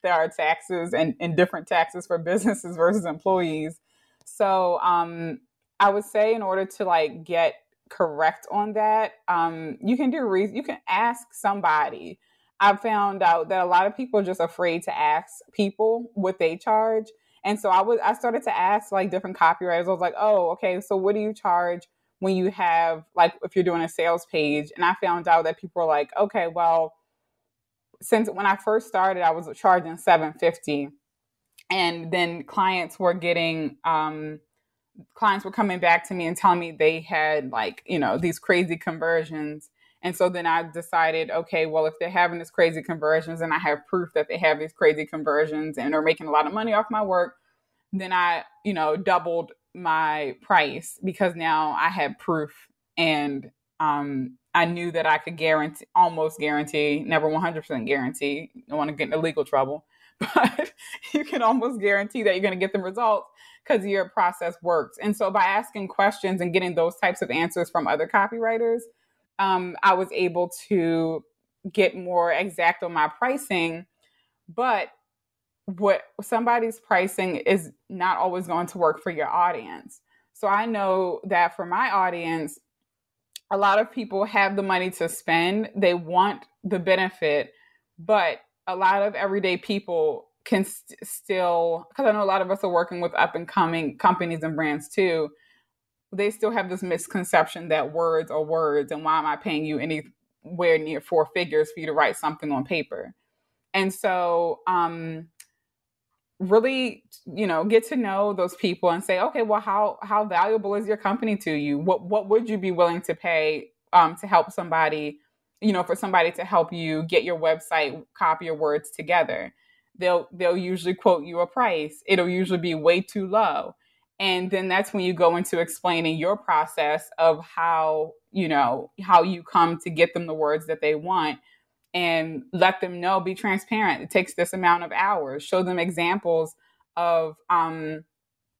there are taxes and, and different taxes for businesses versus employees. So um, I would say in order to like get correct on that, um, you can do re- you can ask somebody. I've found out that a lot of people are just afraid to ask people what they charge. And so I was I started to ask like different copywriters. I was like, oh, okay, so what do you charge when you have like if you're doing a sales page? And I found out that people are like, okay, well, since when I first started, I was charging 750 and then clients were getting um clients were coming back to me and telling me they had like you know these crazy conversions. And so then i decided okay well if they're having these crazy conversions and i have proof that they have these crazy conversions and are making a lot of money off my work then i you know doubled my price because now i had proof and um, i knew that i could guarantee almost guarantee never 100% guarantee i don't want to get into legal trouble but you can almost guarantee that you're going to get the results because your process works. And so by asking questions and getting those types of answers from other copywriters, um, I was able to get more exact on my pricing. But what somebody's pricing is not always going to work for your audience. So I know that for my audience, a lot of people have the money to spend, they want the benefit, but a lot of everyday people can st- still because I know a lot of us are working with up and coming companies and brands too. They still have this misconception that words are words, and why am I paying you anywhere near four figures for you to write something on paper? And so, um, really, you know, get to know those people and say, okay, well, how how valuable is your company to you? What what would you be willing to pay um, to help somebody? You know, for somebody to help you get your website copy your words together. They'll they'll usually quote you a price. It'll usually be way too low. And then that's when you go into explaining your process of how, you know, how you come to get them the words that they want and let them know, be transparent. It takes this amount of hours. Show them examples of um,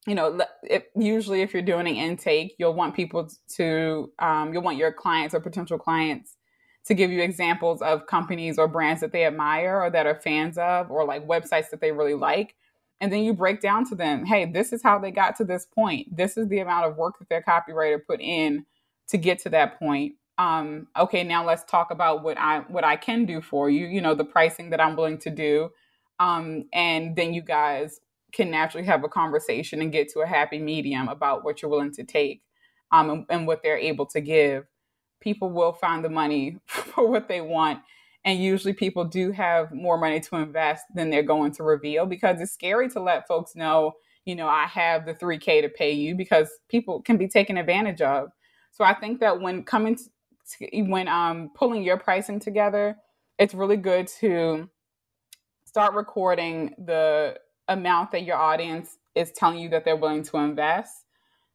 you know, it, usually if you're doing an intake, you'll want people to, um, you'll want your clients or potential clients to give you examples of companies or brands that they admire or that are fans of or like websites that they really like. And then you break down to them hey this is how they got to this point. This is the amount of work that their copywriter put in to get to that point. Um, okay now let's talk about what i what i can do for you you know the pricing that i'm willing to do. Um, and then you guys can naturally have a conversation and get to a happy medium about what you're willing to take um, and, and what they're able to give people will find the money for what they want. And usually people do have more money to invest than they're going to reveal because it's scary to let folks know, you know, I have the 3K to pay you because people can be taken advantage of. So I think that when coming to, when um pulling your pricing together, it's really good to start recording the amount that your audience is telling you that they're willing to invest.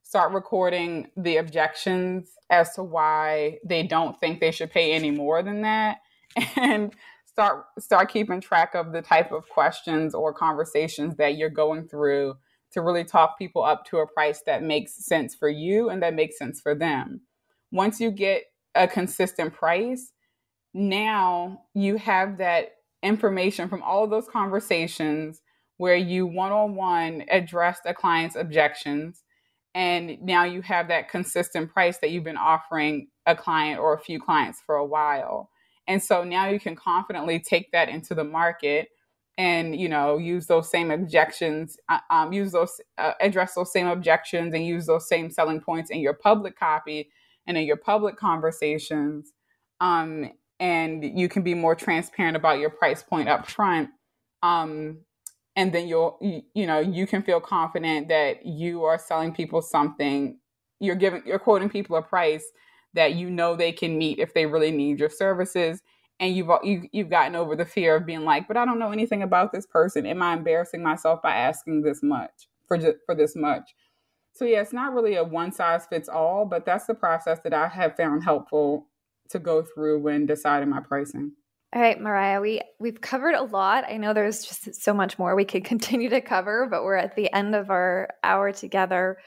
Start recording the objections as to why they don't think they should pay any more than that. And start start keeping track of the type of questions or conversations that you're going through to really talk people up to a price that makes sense for you and that makes sense for them. Once you get a consistent price, now you have that information from all of those conversations where you one on one addressed a client's objections. And now you have that consistent price that you've been offering a client or a few clients for a while. And so now you can confidently take that into the market and you know use those same objections uh, um, use those uh, address those same objections and use those same selling points in your public copy and in your public conversations um, and you can be more transparent about your price point up front um, and then you'll you, you know you can feel confident that you are selling people something. You're giving you're quoting people a price that you know they can meet if they really need your services. And you've you, have you have gotten over the fear of being like but i don't know anything about this person. Am i embarrassing myself by asking this much for for this much? So yeah it's not really a one size fits all but that's the process that i have found helpful to go through when deciding my pricing all right, Mariah, we we've covered a lot. I know there's just so much more we could continue to cover, but we're at the end of our hour together.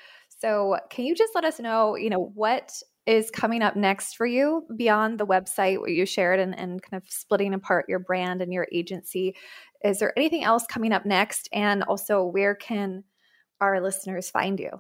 So, can you just let us know, you know, what is coming up next for you beyond the website you shared and, and kind of splitting apart your brand and your agency? Is there anything else coming up next? And also, where can our listeners find you?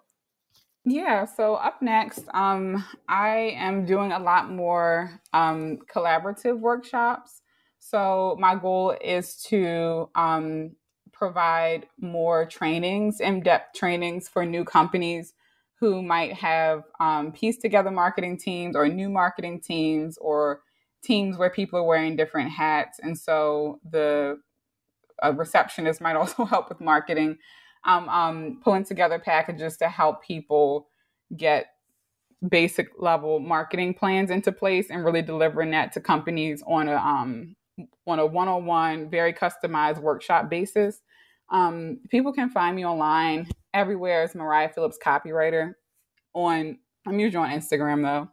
Yeah, so up next, um, I am doing a lot more um, collaborative workshops. So my goal is to um, provide more trainings, in-depth trainings for new companies who might have um, pieced together marketing teams or new marketing teams or teams where people are wearing different hats. And so the receptionist might also help with marketing, um, um, pulling together packages to help people get basic level marketing plans into place and really delivering that to companies on a um, on a one-on-one, very customized workshop basis. Um, people can find me online everywhere as Mariah Phillips Copywriter. On I'm usually on Instagram though.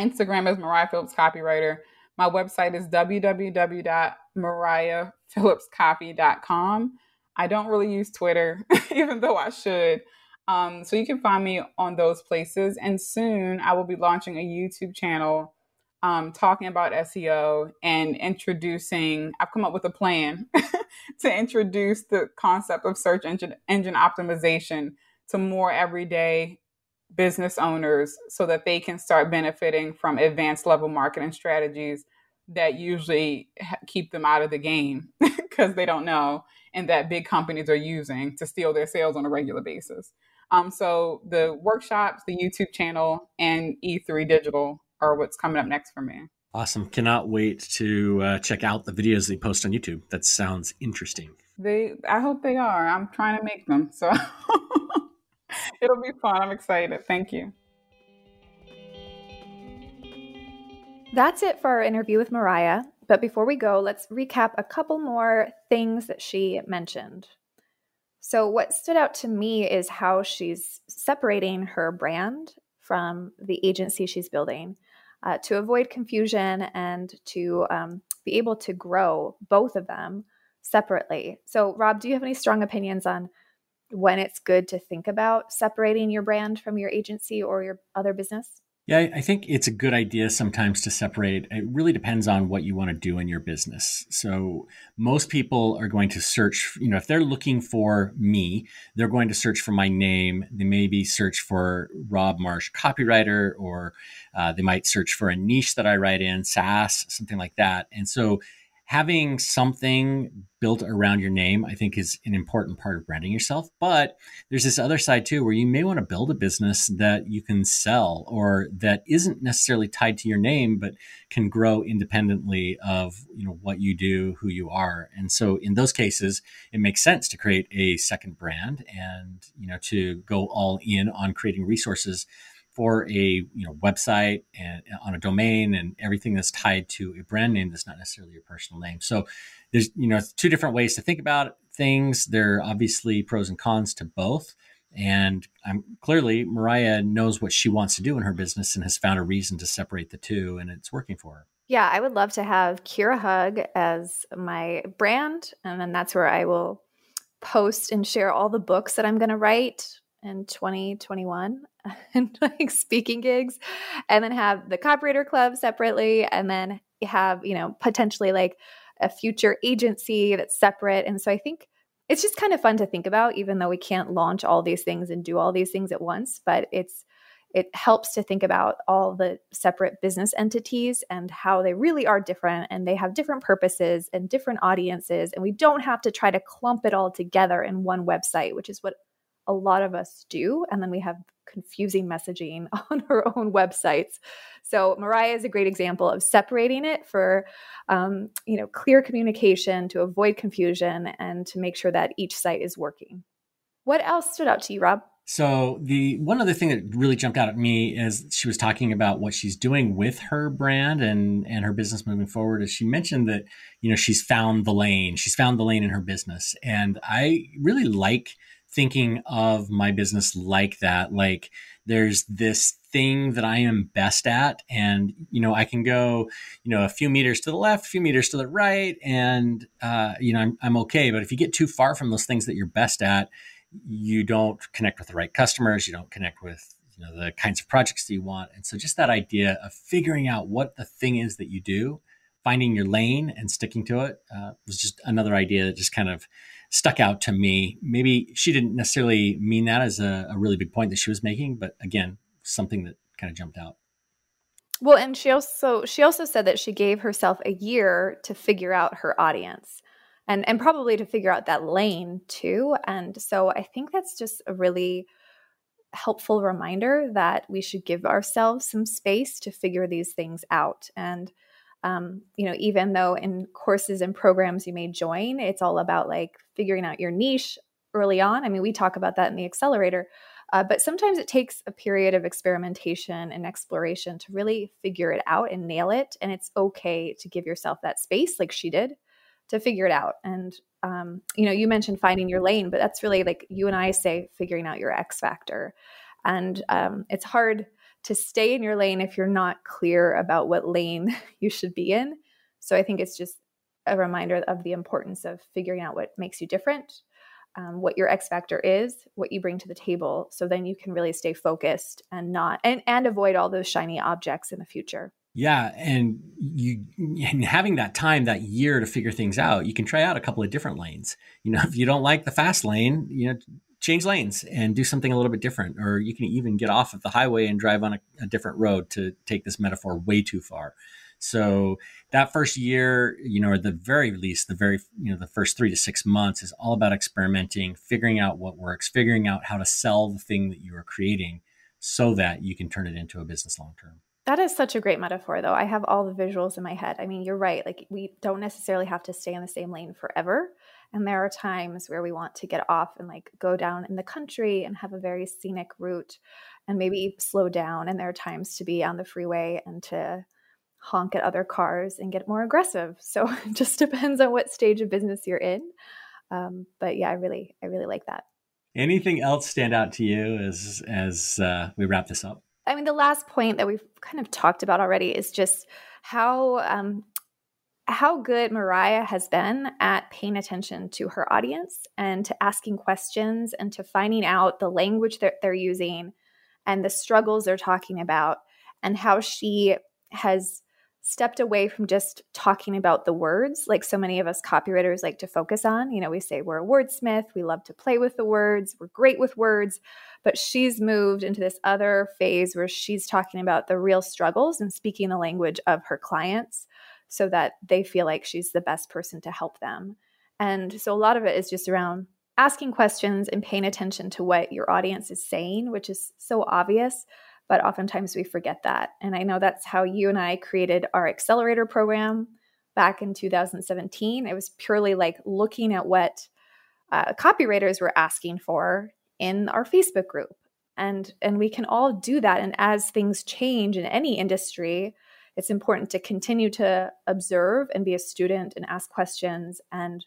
Instagram is Mariah Phillips Copywriter. My website is www.mariahphillipscopy.com. I don't really use Twitter, even though I should. Um, so you can find me on those places. And soon I will be launching a YouTube channel um, talking about SEO and introducing, I've come up with a plan to introduce the concept of search engine, engine optimization to more everyday business owners so that they can start benefiting from advanced level marketing strategies that usually keep them out of the game because they don't know and that big companies are using to steal their sales on a regular basis. Um, so the workshops, the YouTube channel, and E3 Digital are what's coming up next for me. Awesome. Cannot wait to uh, check out the videos they post on YouTube. That sounds interesting. They, I hope they are. I'm trying to make them. So it'll be fun. I'm excited. Thank you. That's it for our interview with Mariah. But before we go, let's recap a couple more things that she mentioned. So, what stood out to me is how she's separating her brand from the agency she's building uh, to avoid confusion and to um, be able to grow both of them separately. So, Rob, do you have any strong opinions on when it's good to think about separating your brand from your agency or your other business? Yeah, I think it's a good idea sometimes to separate. It really depends on what you want to do in your business. So, most people are going to search, you know, if they're looking for me, they're going to search for my name. They maybe search for Rob Marsh copywriter, or uh, they might search for a niche that I write in, SaaS, something like that. And so, having something built around your name, I think, is an important part of branding yourself. But there's this other side too, where you may want to build a business that you can sell or that isn't necessarily tied to your name, but can grow independently of you know what you do, who you are. And so in those cases, it makes sense to create a second brand and you know to go all in on creating resources for a you know website and uh, on a domain and everything that's tied to a brand name that's not necessarily your personal name. So there's you know two different ways to think about things. There are obviously pros and cons to both. And I'm clearly Mariah knows what she wants to do in her business and has found a reason to separate the two, and it's working for her. Yeah, I would love to have Kira Hug as my brand, and then that's where I will post and share all the books that I'm going to write in 2021 and like speaking gigs and then have the copywriter club separately and then have you know potentially like a future agency that's separate. And so i think it's just kind of fun to think about even though we can't launch all these things and do all these things at once but it's it helps to think about all the separate business entities and how they really are different and they have different purposes and different audiences and we don't have to try to clump it all together in one website which is what a lot of us do and then we have confusing messaging on our own websites. So mariah is a great example of separating it for um, you know clear communication to avoid confusion and to make sure that each site is working. What else stood out to you rob? So the one other thing that really jumped out at me is she was talking about what she's doing with her brand and and her business moving forward. Is she mentioned that you know she's found the lane, she's found the lane in her business, and I really like thinking of my business like that. Like there's this thing that I am best at, and you know I can go you know a few meters to the left, a few meters to the right, and uh, you know I'm, I'm okay. But if you get too far from those things that you're best at you don't connect with the right customers, you don't connect with you know the kinds of projects that you want. And so just that idea of figuring out what the thing is that you do, finding your lane and sticking to it uh, was just another idea that just kind of stuck out to me. Maybe she didn't necessarily mean that as a, a really big point that she was making, but again, something that kind of jumped out. Well, and she also she also said that she gave herself a year to figure out her audience and and probably to figure out that lane too and so i think that's just a really helpful reminder that we should give ourselves some space to figure these things out and um, you know even though in courses and programs you may join it's all about like figuring out your niche early on i mean we talk about that in the accelerator uh, but sometimes it takes a period of experimentation and exploration to really figure it out and nail it and it's okay to give yourself that space like she did to figure it out. And um, you know, you mentioned finding your lane, but that's really like you and I say figuring out your X factor. And um, it's hard to stay in your lane if you're not clear about what lane you should be in. So I think it's just a reminder of the importance of figuring out what makes you different, um, what your X factor is, what you bring to the table. So then you can really stay focused and not and and avoid all those shiny objects in the future. Yeah, and you and having that time, that year to figure things out, you can try out a couple of different lanes. You know, if you don't like the fast lane, you know, change lanes and do something a little bit different. Or you can even get off of the highway and drive on a, a different road to take this metaphor way too far. So that first year, you know, or the very least, the very, you know, the first three to six months is all about experimenting, figuring out what works, figuring out how to sell the thing that you are creating so that you can turn it into a business long term. That is such a great metaphor, though. I have all the visuals in my head. I mean, you're right. Like, we don't necessarily have to stay in the same lane forever. And there are times where we want to get off and like go down in the country and have a very scenic route and maybe slow down. And there are times to be on the freeway and to honk at other cars and get more aggressive. So it just depends on what stage of business you're in. Um, but yeah, I really, I really like that. Anything else stand out to you as as uh, we wrap this up? I mean, the last point that we've kind of talked about already is just how um, how good Mariah has been at paying attention to her audience and to asking questions and to finding out the language that they're using and the struggles they're talking about and how she has stepped away from just talking about the words like so many of us copywriters like to focus on. You know, we say we're a wordsmith, we love to play with the words, we're great with words, but she's moved into this other phase where she's talking about the real struggles and speaking the language of her clients so that they feel like she's the best person to help them. And so a lot of it is just around asking questions and paying attention to what your audience is saying, which is so obvious but oftentimes we forget that. And I know that's how you and I created our accelerator program back in 2017. It was purely like looking at what uh, copywriters were asking for in our Facebook group And and we can all do that and as things change in any industry, it's important to continue to observe and be a student and ask questions and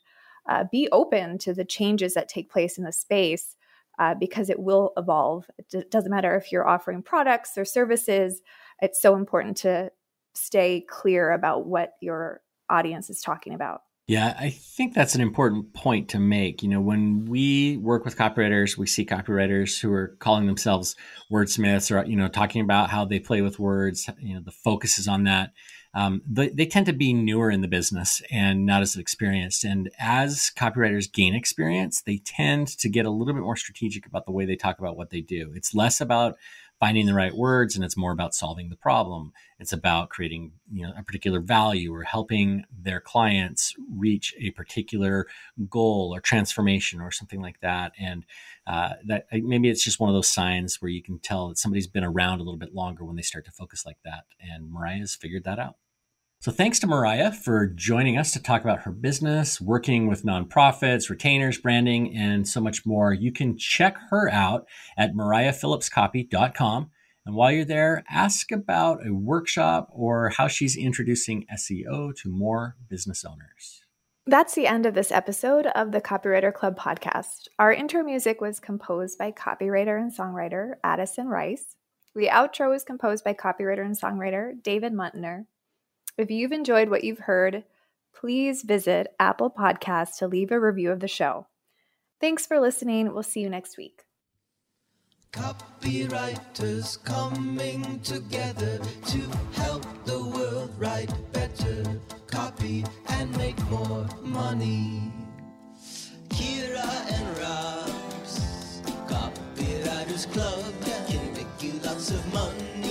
uh, be open to the changes that take place in the space uh, because it will evolve. It d- doesn't matter if you're offering products or services, it's so important to stay clear about what your audience is talking about. Yeah, I think that's an important point to make. You know, when we work with copywriters, we see copywriters who are calling themselves wordsmiths or, you know, talking about how they play with words. You know, the focus is on that. Um, they, they tend to be newer in the business and not as experienced. And as copywriters gain experience, they tend to get a little bit more strategic about the way they talk about what they do. It's less about finding the right words and it's more about solving the problem. It's about creating you know a particular value or helping their clients reach a particular goal or transformation or something like that. And uh, that maybe it's just one of those signs where you can tell that somebody's been around a little bit longer when they start to focus like that. And mariah's figured that out so thanks to Mariah for joining us to talk about her business, working with nonprofits, retainers, branding, and so much more. You can check her out at mariahphillipscopy.com. And while you're there, ask about a workshop or how she's introducing SEO to more business owners. That's the end of this episode of the Copywriter Club podcast. Our intro music was composed by copywriter and songwriter Addison Rice. The outro was composed by copywriter and songwriter David Muntner. If you've enjoyed what you've heard, please visit Apple Podcasts to leave a review of the show. Thanks for listening. We'll see you next week. Copywriters coming together to help the world write better copy and make more money. Kira and Rob's Copywriters Club can make you lots of money.